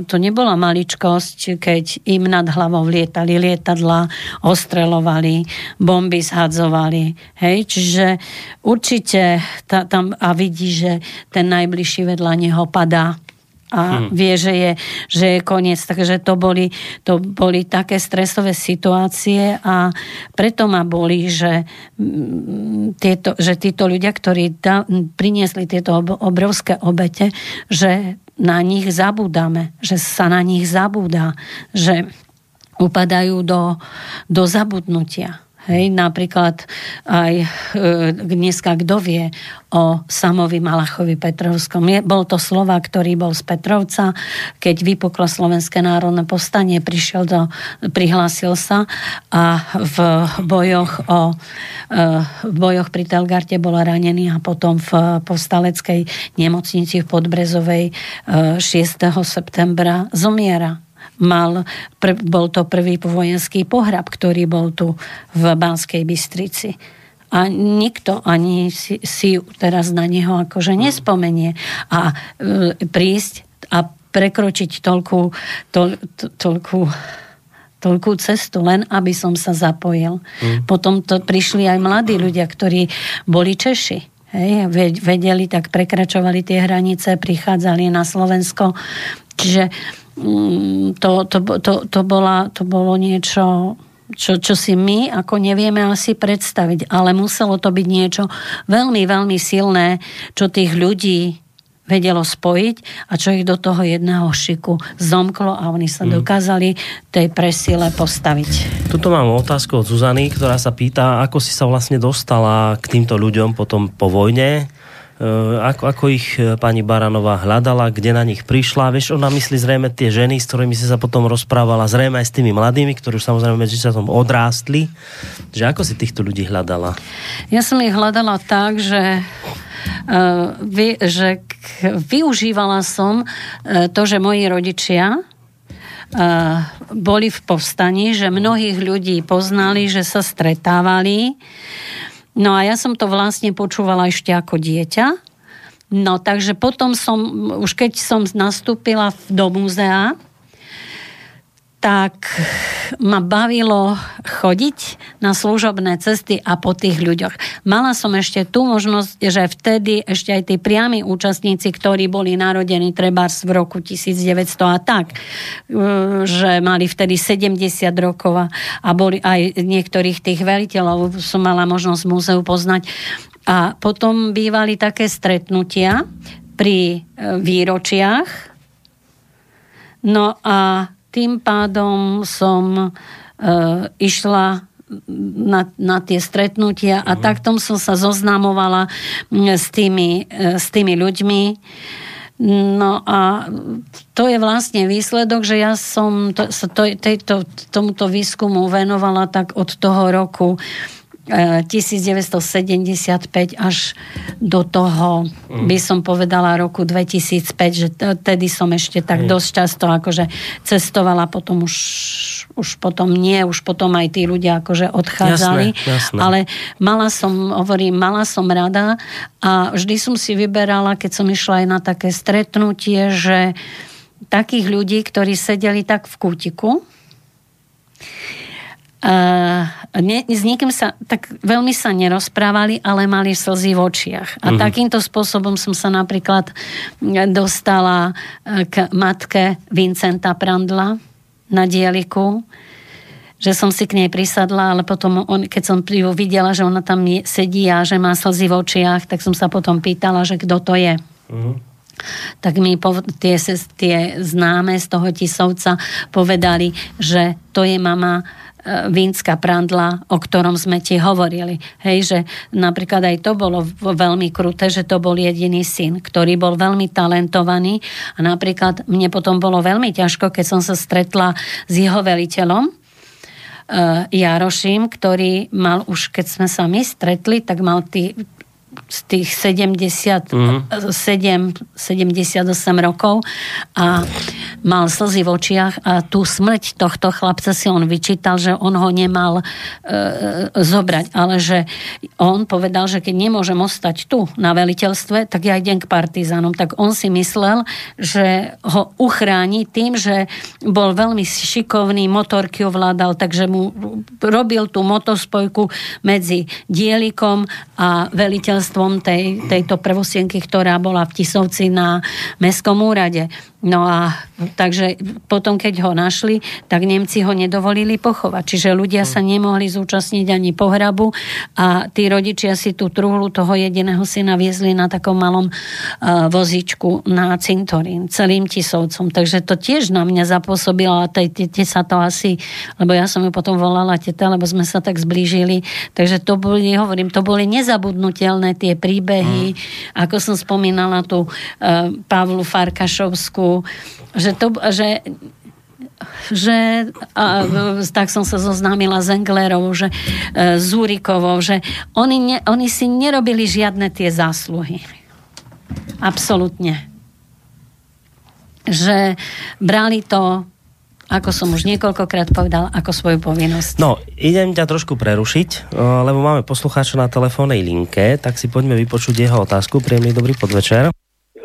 to nebola maličkosť, keď im nad hlavou lietali lietadla, ostrelovali, bomby zhadzovali. Hej? Čiže určite ta, tam a vidí, že ten najbližší vedľa neho padá a hmm. vie, že je, že je koniec. Takže to boli, to boli také stresové situácie a preto ma boli, že, mm, tieto, že títo ľudia, ktorí da, priniesli tieto obrovské obete, že na nich zabúdame, že sa na nich zabúda, že upadajú do, do zabudnutia. Hej, napríklad aj e, dneska kto vie o Samovi Malachovi Petrovskom. Je, bol to slova, ktorý bol z Petrovca, keď vypuklo Slovenské národné povstanie, prišiel do, prihlásil sa a v bojoch, o, e, v bojoch pri Telgarte bol ranený a potom v povstaleckej nemocnici v Podbrezovej e, 6. septembra zomiera mal, pr- bol to prvý vojenský pohrab, ktorý bol tu v Banskej Bystrici. A nikto ani si, si teraz na neho akože nespomenie. A e, prísť a prekročiť toľkú, to, to, toľkú toľkú cestu, len aby som sa zapojil. Mm. Potom to prišli aj mladí ľudia, ktorí boli Češi. Hej, vedeli, tak prekračovali tie hranice, prichádzali na Slovensko. Čiže Mm, to, to, to, to, bola, to bolo niečo, čo, čo si my ako nevieme asi predstaviť, ale muselo to byť niečo veľmi, veľmi silné, čo tých ľudí vedelo spojiť a čo ich do toho jedného šiku zomklo a oni sa mm. dokázali tej presile postaviť. Tuto mám otázku od Zuzany, ktorá sa pýta, ako si sa vlastne dostala k týmto ľuďom potom po vojne Eh, ako, ako ich eh, pani Baranová hľadala, kde na nich prišla. Vieš, ona myslí zrejme tie ženy, s ktorými si sa potom rozprávala, zrejme aj s tými mladými, ktorí už samozrejme medzi časom odrástli. Že ako si týchto ľudí hľadala? Ja som ich hľadala tak, že že k, využívala som uh, to, že moji rodičia uh, boli v povstaní, že mnohých ľudí poznali, že sa stretávali No a ja som to vlastne počúvala ešte ako dieťa. No takže potom som, už keď som nastúpila do múzea, tak ma bavilo chodiť na služobné cesty a po tých ľuďoch. Mala som ešte tú možnosť, že vtedy ešte aj tí priami účastníci, ktorí boli narodení trebárs v roku 1900 a tak, e, že mali vtedy 70 rokov a boli aj niektorých tých veliteľov, som mala možnosť múzeu poznať. A potom bývali také stretnutia pri e, výročiach. No a tým pádom som e, išla na, na tie stretnutia a uh-huh. takto som sa zoznamovala s tými, e, s tými ľuďmi. No a to je vlastne výsledok, že ja som to, to, tejto, tomuto výskumu venovala tak od toho roku 1975 až do toho, mm. by som povedala, roku 2005, že tedy som ešte tak dosť často akože cestovala, potom už, už potom nie, už potom aj tí ľudia akože odchádzali. Jasné, jasné. Ale mala som, hovorím, mala som rada a vždy som si vyberala, keď som išla aj na také stretnutie, že takých ľudí, ktorí sedeli tak v kútiku, ne, s nikým sa tak veľmi sa nerozprávali, ale mali slzy v očiach. A mm-hmm. takýmto spôsobom som sa napríklad dostala k matke Vincenta Prandla na dieliku, že som si k nej prisadla, ale potom, on, keď som ju videla, že ona tam sedí a že má slzy v očiach, tak som sa potom pýtala, že kto to je. Mm-hmm tak mi tie, tie známe z toho tisovca povedali, že to je mama Vínska prandla, o ktorom sme ti hovorili. Hej, že napríklad aj to bolo veľmi kruté, že to bol jediný syn, ktorý bol veľmi talentovaný a napríklad mne potom bolo veľmi ťažko, keď som sa stretla s jeho veliteľom, Jaroším, ktorý mal už, keď sme sa my stretli, tak mal tý, z tých 70, mm-hmm. 7, 78 rokov a mal slzy v očiach a tú smrť tohto chlapca si on vyčítal, že on ho nemal e, zobrať, ale že on povedal, že keď nemôžem ostať tu na veliteľstve, tak ja idem k partizánom. Tak on si myslel, že ho uchráni tým, že bol veľmi šikovný, motorky ovládal, takže mu robil tú motospojku medzi dielikom a veliteľstvom tej, tejto prvosienky, ktorá bola v Tisovci na Mestskom úrade. No a takže potom, keď ho našli, tak Nemci ho nedovolili pochovať. Čiže ľudia sa hm. nemohli zúčastniť ani pohrabu a tí rodičia si tú truhlu toho jediného syna viezli na takom malom uh, vozíčku na cintorín, celým Tisovcom. Takže to tiež na mňa zapôsobilo a tej tete sa to asi, lebo ja som ju potom volala teta, lebo sme sa tak zblížili. Takže to boli, hovorím, to boli nezabudnutelné tie príbehy, mm. ako som spomínala tú uh, Pavlu Farkašovskú, že to, že že a, tak som sa zoznámila s Englerovou, že e, Zúrikovou, že oni, ne, oni si nerobili žiadne tie zásluhy. Absolutne. Že brali to ako som už niekoľkokrát povedal, ako svoju povinnosť. No, idem ťa trošku prerušiť, e, lebo máme poslucháča na telefónnej linke, tak si poďme vypočuť jeho otázku. Príjemný dobrý podvečer.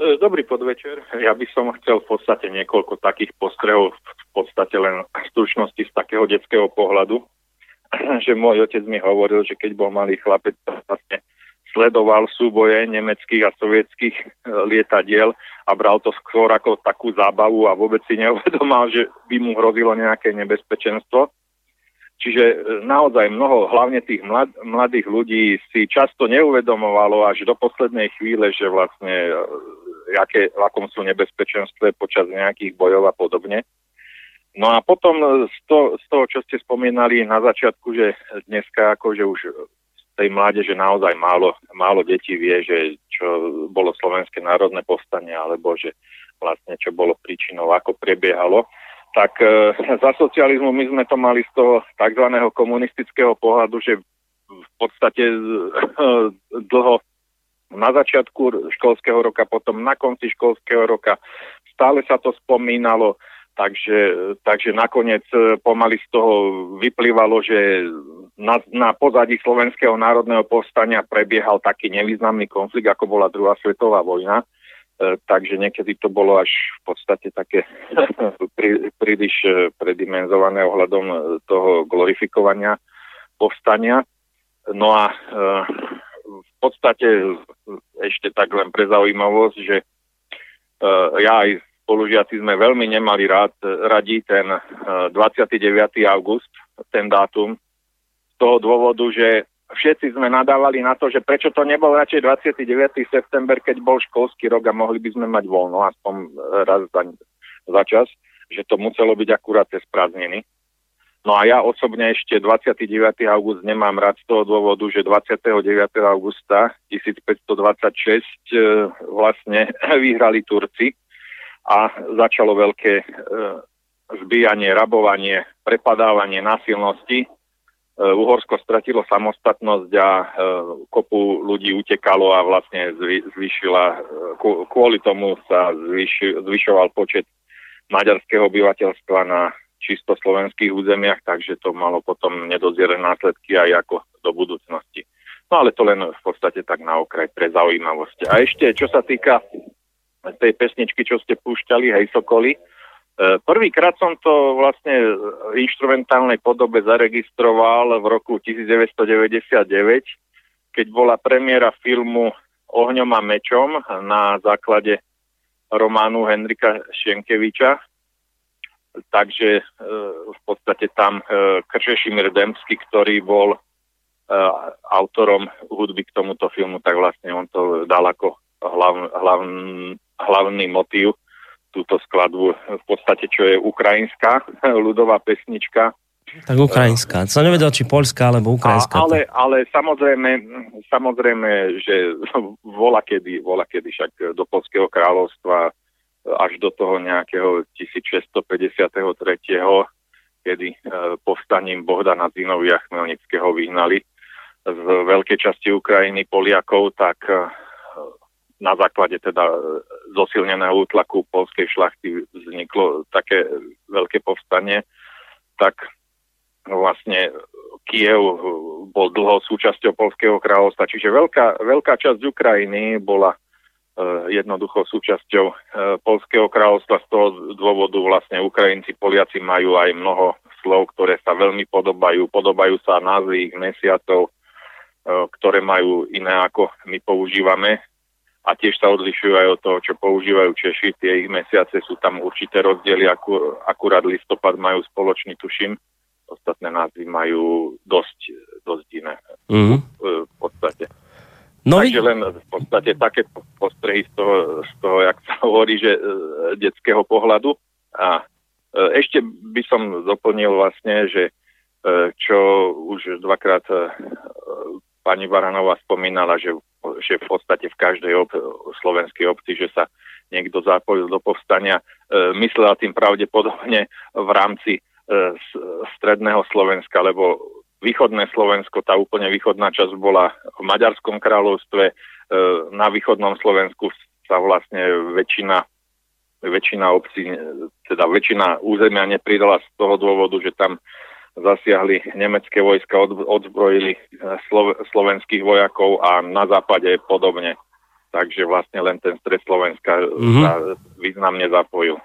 E, dobrý podvečer. Ja by som chcel v podstate niekoľko takých postrehov v podstate len v stručnosti z takého detského pohľadu, že môj otec mi hovoril, že keď bol malý chlapec, vlastne sledoval súboje nemeckých a sovietských e, lietadiel a bral to skôr ako takú zábavu a vôbec si neuvedomal, že by mu hrozilo nejaké nebezpečenstvo. Čiže e, naozaj mnoho, hlavne tých mlad, mladých ľudí si často neuvedomovalo až do poslednej chvíle, že vlastne aké, v akom sú nebezpečenstve počas nejakých bojov a podobne. No a potom z, to, z toho, čo ste spomínali na začiatku, že dneska akože už tej mládeže naozaj málo, málo detí vie, že čo bolo Slovenské národné povstanie, alebo že vlastne čo bolo príčinou, ako prebiehalo. Tak e, za socializmu my sme to mali z toho tzv. komunistického pohľadu, že v podstate e, dlho na začiatku školského roka, potom na konci školského roka. Stále sa to spomínalo, takže, takže nakoniec e, pomaly z toho vyplývalo, že na, na pozadí Slovenského národného povstania prebiehal taký nevýznamný konflikt, ako bola druhá svetová vojna. E, takže niekedy to bolo až v podstate také prí, príliš e, predimenzované ohľadom toho glorifikovania povstania. No a podstate ešte tak len pre zaujímavosť, že uh, ja aj spolužiaci sme veľmi nemali rád, radi ten uh, 29. august, ten dátum, z toho dôvodu, že všetci sme nadávali na to, že prečo to nebol radšej 29. september, keď bol školský rok a mohli by sme mať voľno, aspoň raz za, za čas, že to muselo byť akurát cez prázdniny. No a ja osobne ešte 29. august nemám rád z toho dôvodu, že 29. augusta 1526 e, vlastne vyhrali Turci a začalo veľké e, zbíjanie, rabovanie, prepadávanie násilnosti. E, Uhorsko stratilo samostatnosť a kopu ľudí utekalo a vlastne zvyšila, kvôli tomu sa zvyšoval počet maďarského obyvateľstva na čisto slovenských územiach, takže to malo potom nedoziere následky aj ako do budúcnosti. No ale to len v podstate tak na okraj pre zaujímavosť. A ešte, čo sa týka tej pesničky, čo ste púšťali, hej Sokoli, e, Prvýkrát som to vlastne v instrumentálnej podobe zaregistroval v roku 1999, keď bola premiéra filmu Ohňom a mečom na základe románu Henrika Šenkeviča takže e, v podstate tam e, Kršešimir Demsky, ktorý bol e, autorom hudby k tomuto filmu, tak vlastne on to dal ako hlav, hlav, hlavný motív túto skladbu, v podstate čo je ukrajinská ľudová pesnička. Tak ukrajinská. Som nevedel, či polská, alebo ukrajinská. A, ale, ale samozrejme, samozrejme, že vola kedy, vola kedy však do Polského kráľovstva až do toho nejakého 1653 kedy e, povstaním Bohdana Zinovia Chmelnického vyhnali z veľkej časti Ukrajiny Poliakov, tak e, na základe teda zosilneného útlaku polskej šlachty vzniklo také veľké povstanie, tak vlastne Kiev bol dlho súčasťou Polského kráľovstva, čiže veľká, veľká časť Ukrajiny bola jednoducho súčasťou eh, Polského kráľovstva. Z toho dôvodu vlastne Ukrajinci, Poliaci majú aj mnoho slov, ktoré sa veľmi podobajú. Podobajú sa názvy ich mesiacov, eh, ktoré majú iné ako my používame a tiež sa odlišujú aj od toho, čo používajú Češi. Tie ich mesiace sú tam určité rozdiely, akur, akurát listopad majú spoločný, tuším. Ostatné názvy majú dosť, dosť iné mm-hmm. v podstate. No, Takže len v podstate také postrehy z toho, z toho jak sa hovorí, že e, detského pohľadu. A e, ešte by som doplnil vlastne, že e, čo už dvakrát pani Baranová spomínala, že, že v podstate v každej ob, slovenskej obci, že sa niekto zapojil do povstania, e, myslela tým pravdepodobne v rámci stredného Slovenska, lebo východné Slovensko, tá úplne východná časť bola v Maďarskom kráľovstve, e, na východnom Slovensku sa vlastne väčšina, väčšina obcí, teda väčšina územia nepridala z toho dôvodu, že tam zasiahli nemecké vojska, odzbrojili e, slovenských vojakov a na západe podobne. Takže vlastne len ten stred Slovenska mm-hmm. sa významne zapojil.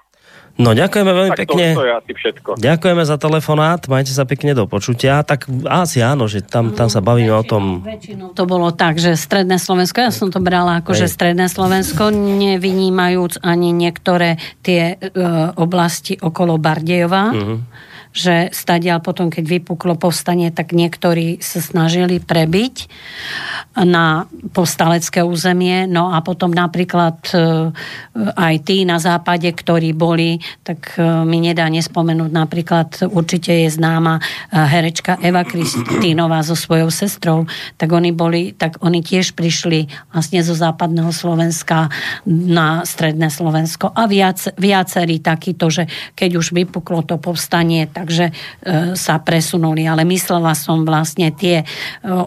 No ďakujeme veľmi tak pekne. To, to je asi všetko. Ďakujeme za telefonát, majte sa pekne do počutia. Tak asi áno, že tam, tam sa bavíme väčšinou, o tom. Väčšinou to bolo tak, že stredné Slovensko, ja som to brala ako, Hej. že stredné Slovensko, nevynímajúc ani niektoré tie e, oblasti okolo Bardejova. Uh-huh že stadiaľ potom, keď vypuklo povstanie, tak niektorí sa snažili prebiť na povstalecké územie, no a potom napríklad e, aj tí na západe, ktorí boli, tak e, mi nedá nespomenúť napríklad, určite je známa e, herečka Eva Kristínová so svojou sestrou, tak oni boli, tak oni tiež prišli vlastne zo západného Slovenska na stredné Slovensko. A viac, viacerí takíto, že keď už vypuklo to povstanie, tak takže e, sa presunuli. Ale myslela som vlastne tie e,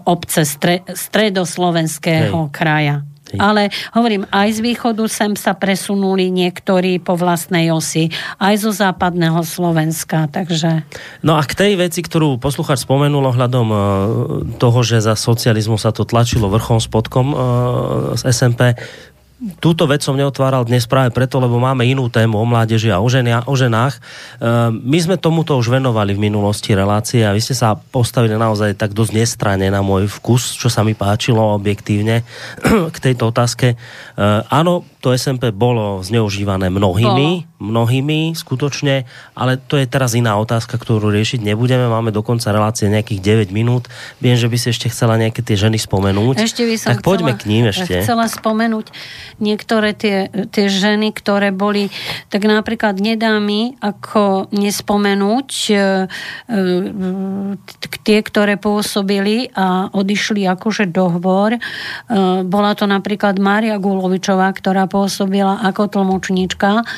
obce stre, stredoslovenského Hej. kraja. Hej. Ale hovorím, aj z východu sem sa presunuli niektorí po vlastnej osi, aj zo západného Slovenska, takže... No a k tej veci, ktorú poslucháč spomenul ohľadom e, toho, že za socializmu sa to tlačilo vrchom spodkom z SMP, túto vec som neotváral dnes práve preto, lebo máme inú tému o mládeži a o, ženia, o ženách. Ehm, my sme tomuto už venovali v minulosti relácie a vy ste sa postavili naozaj tak dosť nestranne na môj vkus, čo sa mi páčilo objektívne k tejto otázke. Ehm, áno, to SMP bolo zneužívané mnohými, bolo. Mnohými skutočne, ale to je teraz iná otázka, ktorú riešiť nebudeme. Máme dokonca relácie nejakých 9 minút. Viem, že by si ešte chcela nejaké tie ženy spomenúť. Ešte by som tak poďme chcela, k ním ešte. Chcela spomenúť niektoré tie, tie ženy, ktoré boli, tak napríklad nedá mi ako nespomenúť e, e, tie, ktoré pôsobili a odišli akože dohovor. E, bola to napríklad Mária Gulovičová, ktorá pôsobila ako tlmočníčka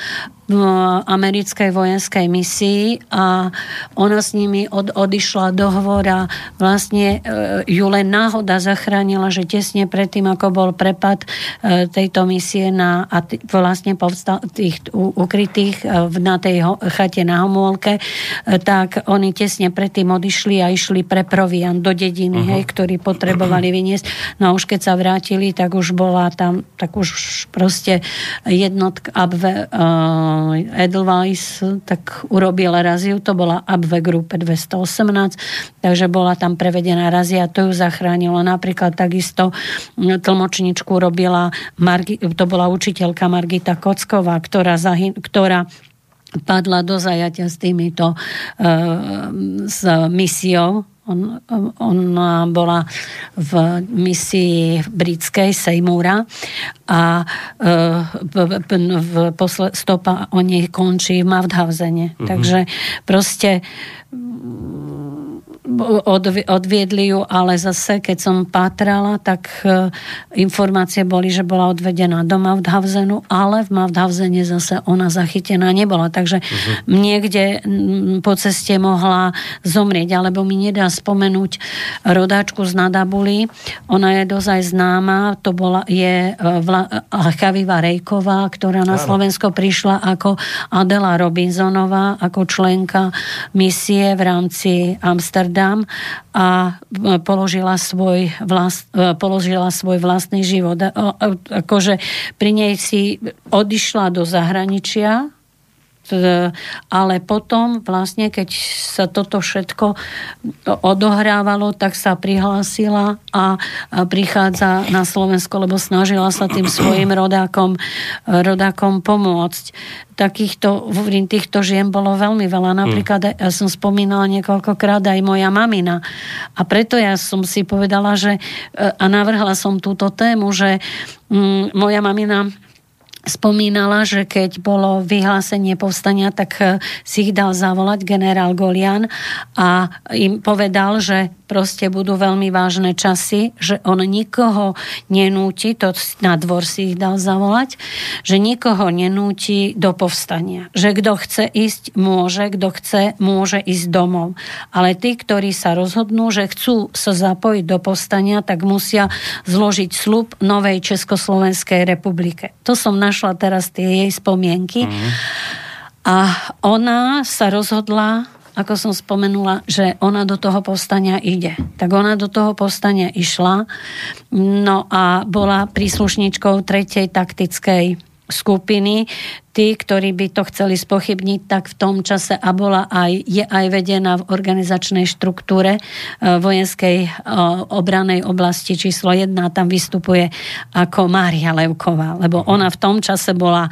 americkej vojenskej misii a ona s nimi od, odišla do hovora. Vlastne e, ju len náhoda zachránila, že tesne predtým, ako bol prepad e, tejto misie na, a t- vlastne povstal tých ukrytých e, na tej ho, chate na Homolke, tak oni tesne predtým odišli a išli pre provian do dediny, uh-huh. hej, ktorí potrebovali vyniesť. No a už keď sa vrátili, tak už bola tam, tak už proste jednotka Abve, uh, Edelweiss tak urobil raziu, to bola Abwe Gruppe 218, takže bola tam prevedená razia, to ju zachránilo. Napríklad takisto tlmočničku robila, Margi, to bola učiteľka Margita Kocková, ktorá, zahyn, ktorá padla do zajatia s týmito, e, s misiou on, on bola v misii britskej Seymoura a v, v posle, stopa o nej končí v Mauthhausene. Mm-hmm. Takže proste odviedli ju, ale zase, keď som pátrala, tak e, informácie boli, že bola odvedená do Mauthhausenu, ale v Mauthhausene zase ona zachytená nebola. Takže uh-huh. niekde po ceste mohla zomrieť, alebo mi nedá spomenúť rodáčku z Nadabuli. Ona je dozaj známa, to bola, je Vla, Chaviva Rejková, ktorá na Slovensko prišla ako Adela Robinsonová, ako členka misie v rámci Amsterdam a položila svoj, vlast, e, položila svoj vlastný život. Akože pri nej si odišla do zahraničia, ale potom vlastne, keď sa toto všetko odohrávalo, tak sa prihlásila a prichádza na Slovensko, lebo snažila sa tým svojim rodákom, rodákom pomôcť. Takýchto, týchto žien bolo veľmi veľa. Napríklad, ja som spomínala niekoľkokrát aj moja mamina. A preto ja som si povedala, že a navrhla som túto tému, že mm, moja mamina spomínala, že keď bolo vyhlásenie povstania, tak eh, si ich dal zavolať generál Golian a im povedal, že proste budú veľmi vážne časy, že on nikoho nenúti, to na dvor si ich dal zavolať, že nikoho nenúti do povstania. Že kto chce ísť, môže, kto chce, môže ísť domov. Ale tí, ktorí sa rozhodnú, že chcú sa zapojiť do povstania, tak musia zložiť slub novej Československej republike. To som našla teraz tie jej spomienky. Mm. A ona sa rozhodla ako som spomenula, že ona do toho povstania ide. Tak ona do toho povstania išla, no a bola príslušníčkou tretej taktickej skupiny. Tí, ktorí by to chceli spochybniť, tak v tom čase a bola aj, je aj vedená v organizačnej štruktúre e, vojenskej e, obranej oblasti číslo 1 tam vystupuje ako Mária Levková, lebo ona v tom čase bola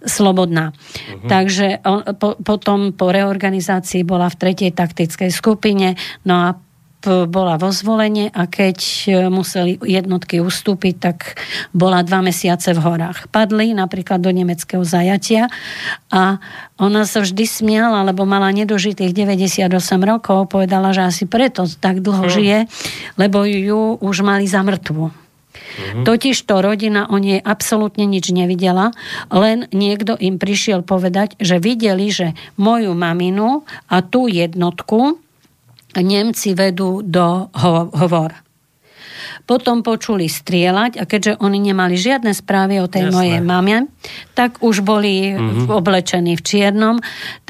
slobodná. Uh-huh. Takže on, po, potom po reorganizácii bola v tretej taktickej skupine, no a bola vo zvolenie a keď e, museli jednotky ustúpiť, tak bola dva mesiace v horách. Padli napríklad do nemeckého zajatia a ona sa vždy smiala, lebo mala nedožitých 98 rokov, povedala, že asi preto tak dlho hm. žije, lebo ju už mali za mŕtvu. Mm-hmm. Totiž to rodina o nej absolútne nič nevidela, len niekto im prišiel povedať, že videli, že moju maminu a tú jednotku Nemci vedú do hovor. Potom počuli strieľať a keďže oni nemali žiadne správy o tej Jasné. mojej mame, tak už boli mm-hmm. oblečení v čiernom,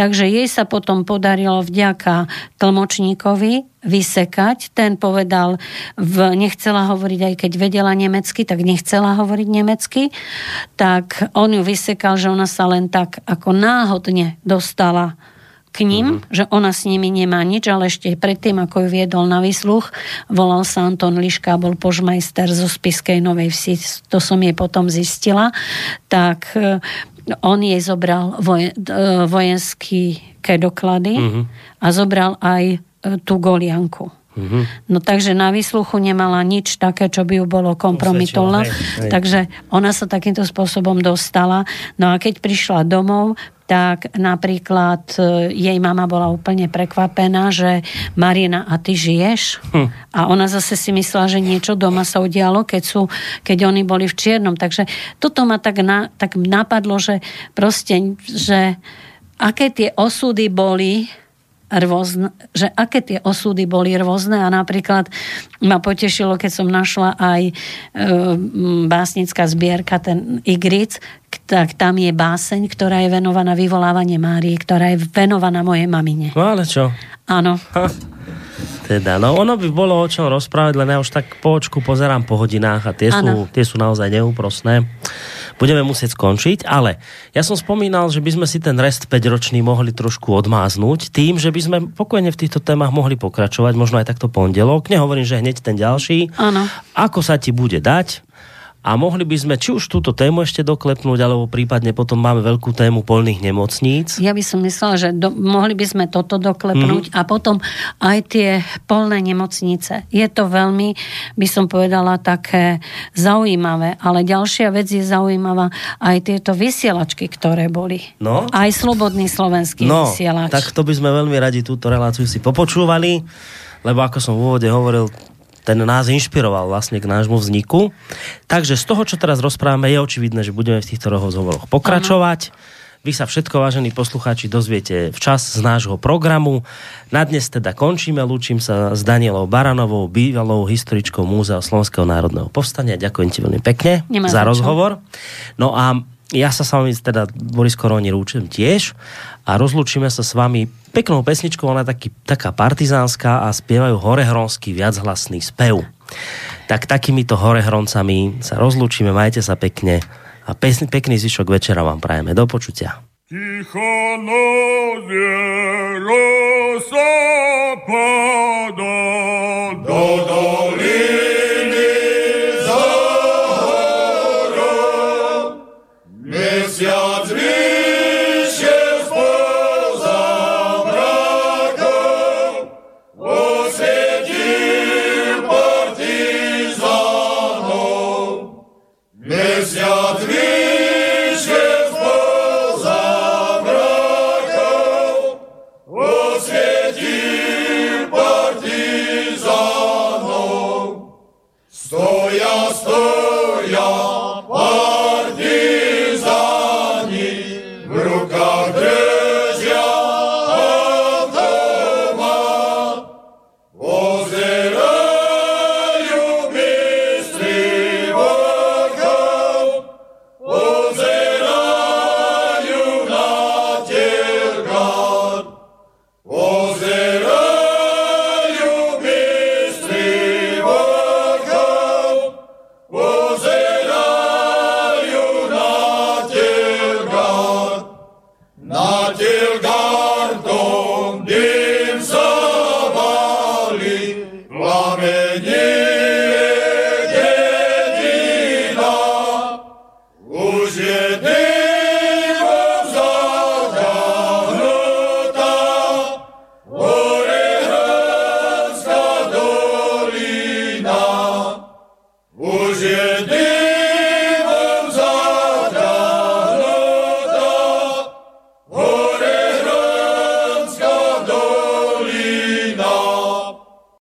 takže jej sa potom podarilo vďaka tlmočníkovi vysekať. Ten povedal, v, nechcela hovoriť, aj keď vedela nemecky, tak nechcela hovoriť nemecky, tak on ju vysekal, že ona sa len tak ako náhodne dostala k ním, uh-huh. že ona s nimi nemá nič, ale ešte predtým, ako ju viedol na výsluch, volal sa Anton Liška, bol požmajster zo Spiskej Novej Vsi, to som jej potom zistila, tak e, on jej zobral vojen, e, vojenské doklady uh-huh. a zobral aj e, tú golianku. Uh-huh. No takže na výsluchu nemala nič také, čo by ju bolo kompromitolné. Takže ona sa takýmto spôsobom dostala. No a keď prišla domov, tak napríklad e, jej mama bola úplne prekvapená, že Marina, a ty žiješ? Hm. A ona zase si myslela, že niečo doma sa udialo, keď, sú, keď oni boli v čiernom. Takže toto ma tak, na, tak napadlo, že proste, že aké tie osudy boli rôzne, že aké tie osudy boli rôzne a napríklad ma potešilo, keď som našla aj e, básnická zbierka, ten Igric, tak tam je báseň, ktorá je venovaná vyvolávanie Márie, ktorá je venovaná mojej mamine. No ale čo? Áno. Ha. Teda, no ono by bolo o čom rozprávať, len ja už tak po očku pozerám po hodinách a tie, sú, tie sú naozaj neúprosné budeme musieť skončiť, ale ja som spomínal, že by sme si ten rest 5-ročný mohli trošku odmáznúť tým, že by sme pokojne v týchto témach mohli pokračovať, možno aj takto pondelok. Nehovorím, že hneď ten ďalší. Áno. Ako sa ti bude dať, a mohli by sme či už túto tému ešte doklepnúť, alebo prípadne potom máme veľkú tému polných nemocníc. Ja by som myslela, že do, mohli by sme toto doklepnúť mm-hmm. a potom aj tie polné nemocnice. Je to veľmi, by som povedala, také zaujímavé. Ale ďalšia vec je zaujímavá aj tieto vysielačky, ktoré boli. No? Aj slobodný slovenský no, vysielač. tak to by sme veľmi radi túto reláciu si popočúvali. lebo ako som v úvode hovoril, ten nás inšpiroval vlastne k nášmu vzniku. Takže z toho, čo teraz rozprávame, je očividné, že budeme v týchto rozhovoroch pokračovať. Vy sa všetko, vážení poslucháči, dozviete včas z nášho programu. Na dnes teda končíme. Lúčim sa s Danielou Baranovou, bývalou historičkou Múzea Slovenského národného povstania. Ďakujem ti veľmi pekne Nemá za za rozhovor. No a ja sa s vami, teda Boris Koroni, rúčim tiež a rozlúčime sa s vami peknou pesničkou, ona je taký, taká partizánska a spievajú horehronský viachlasný spev. Tak takýmito horehroncami sa rozlúčime, majte sa pekne a pesný, pekný zvyšok večera vám prajeme. Do počutia. Ticho nozie rosa pada, do, do.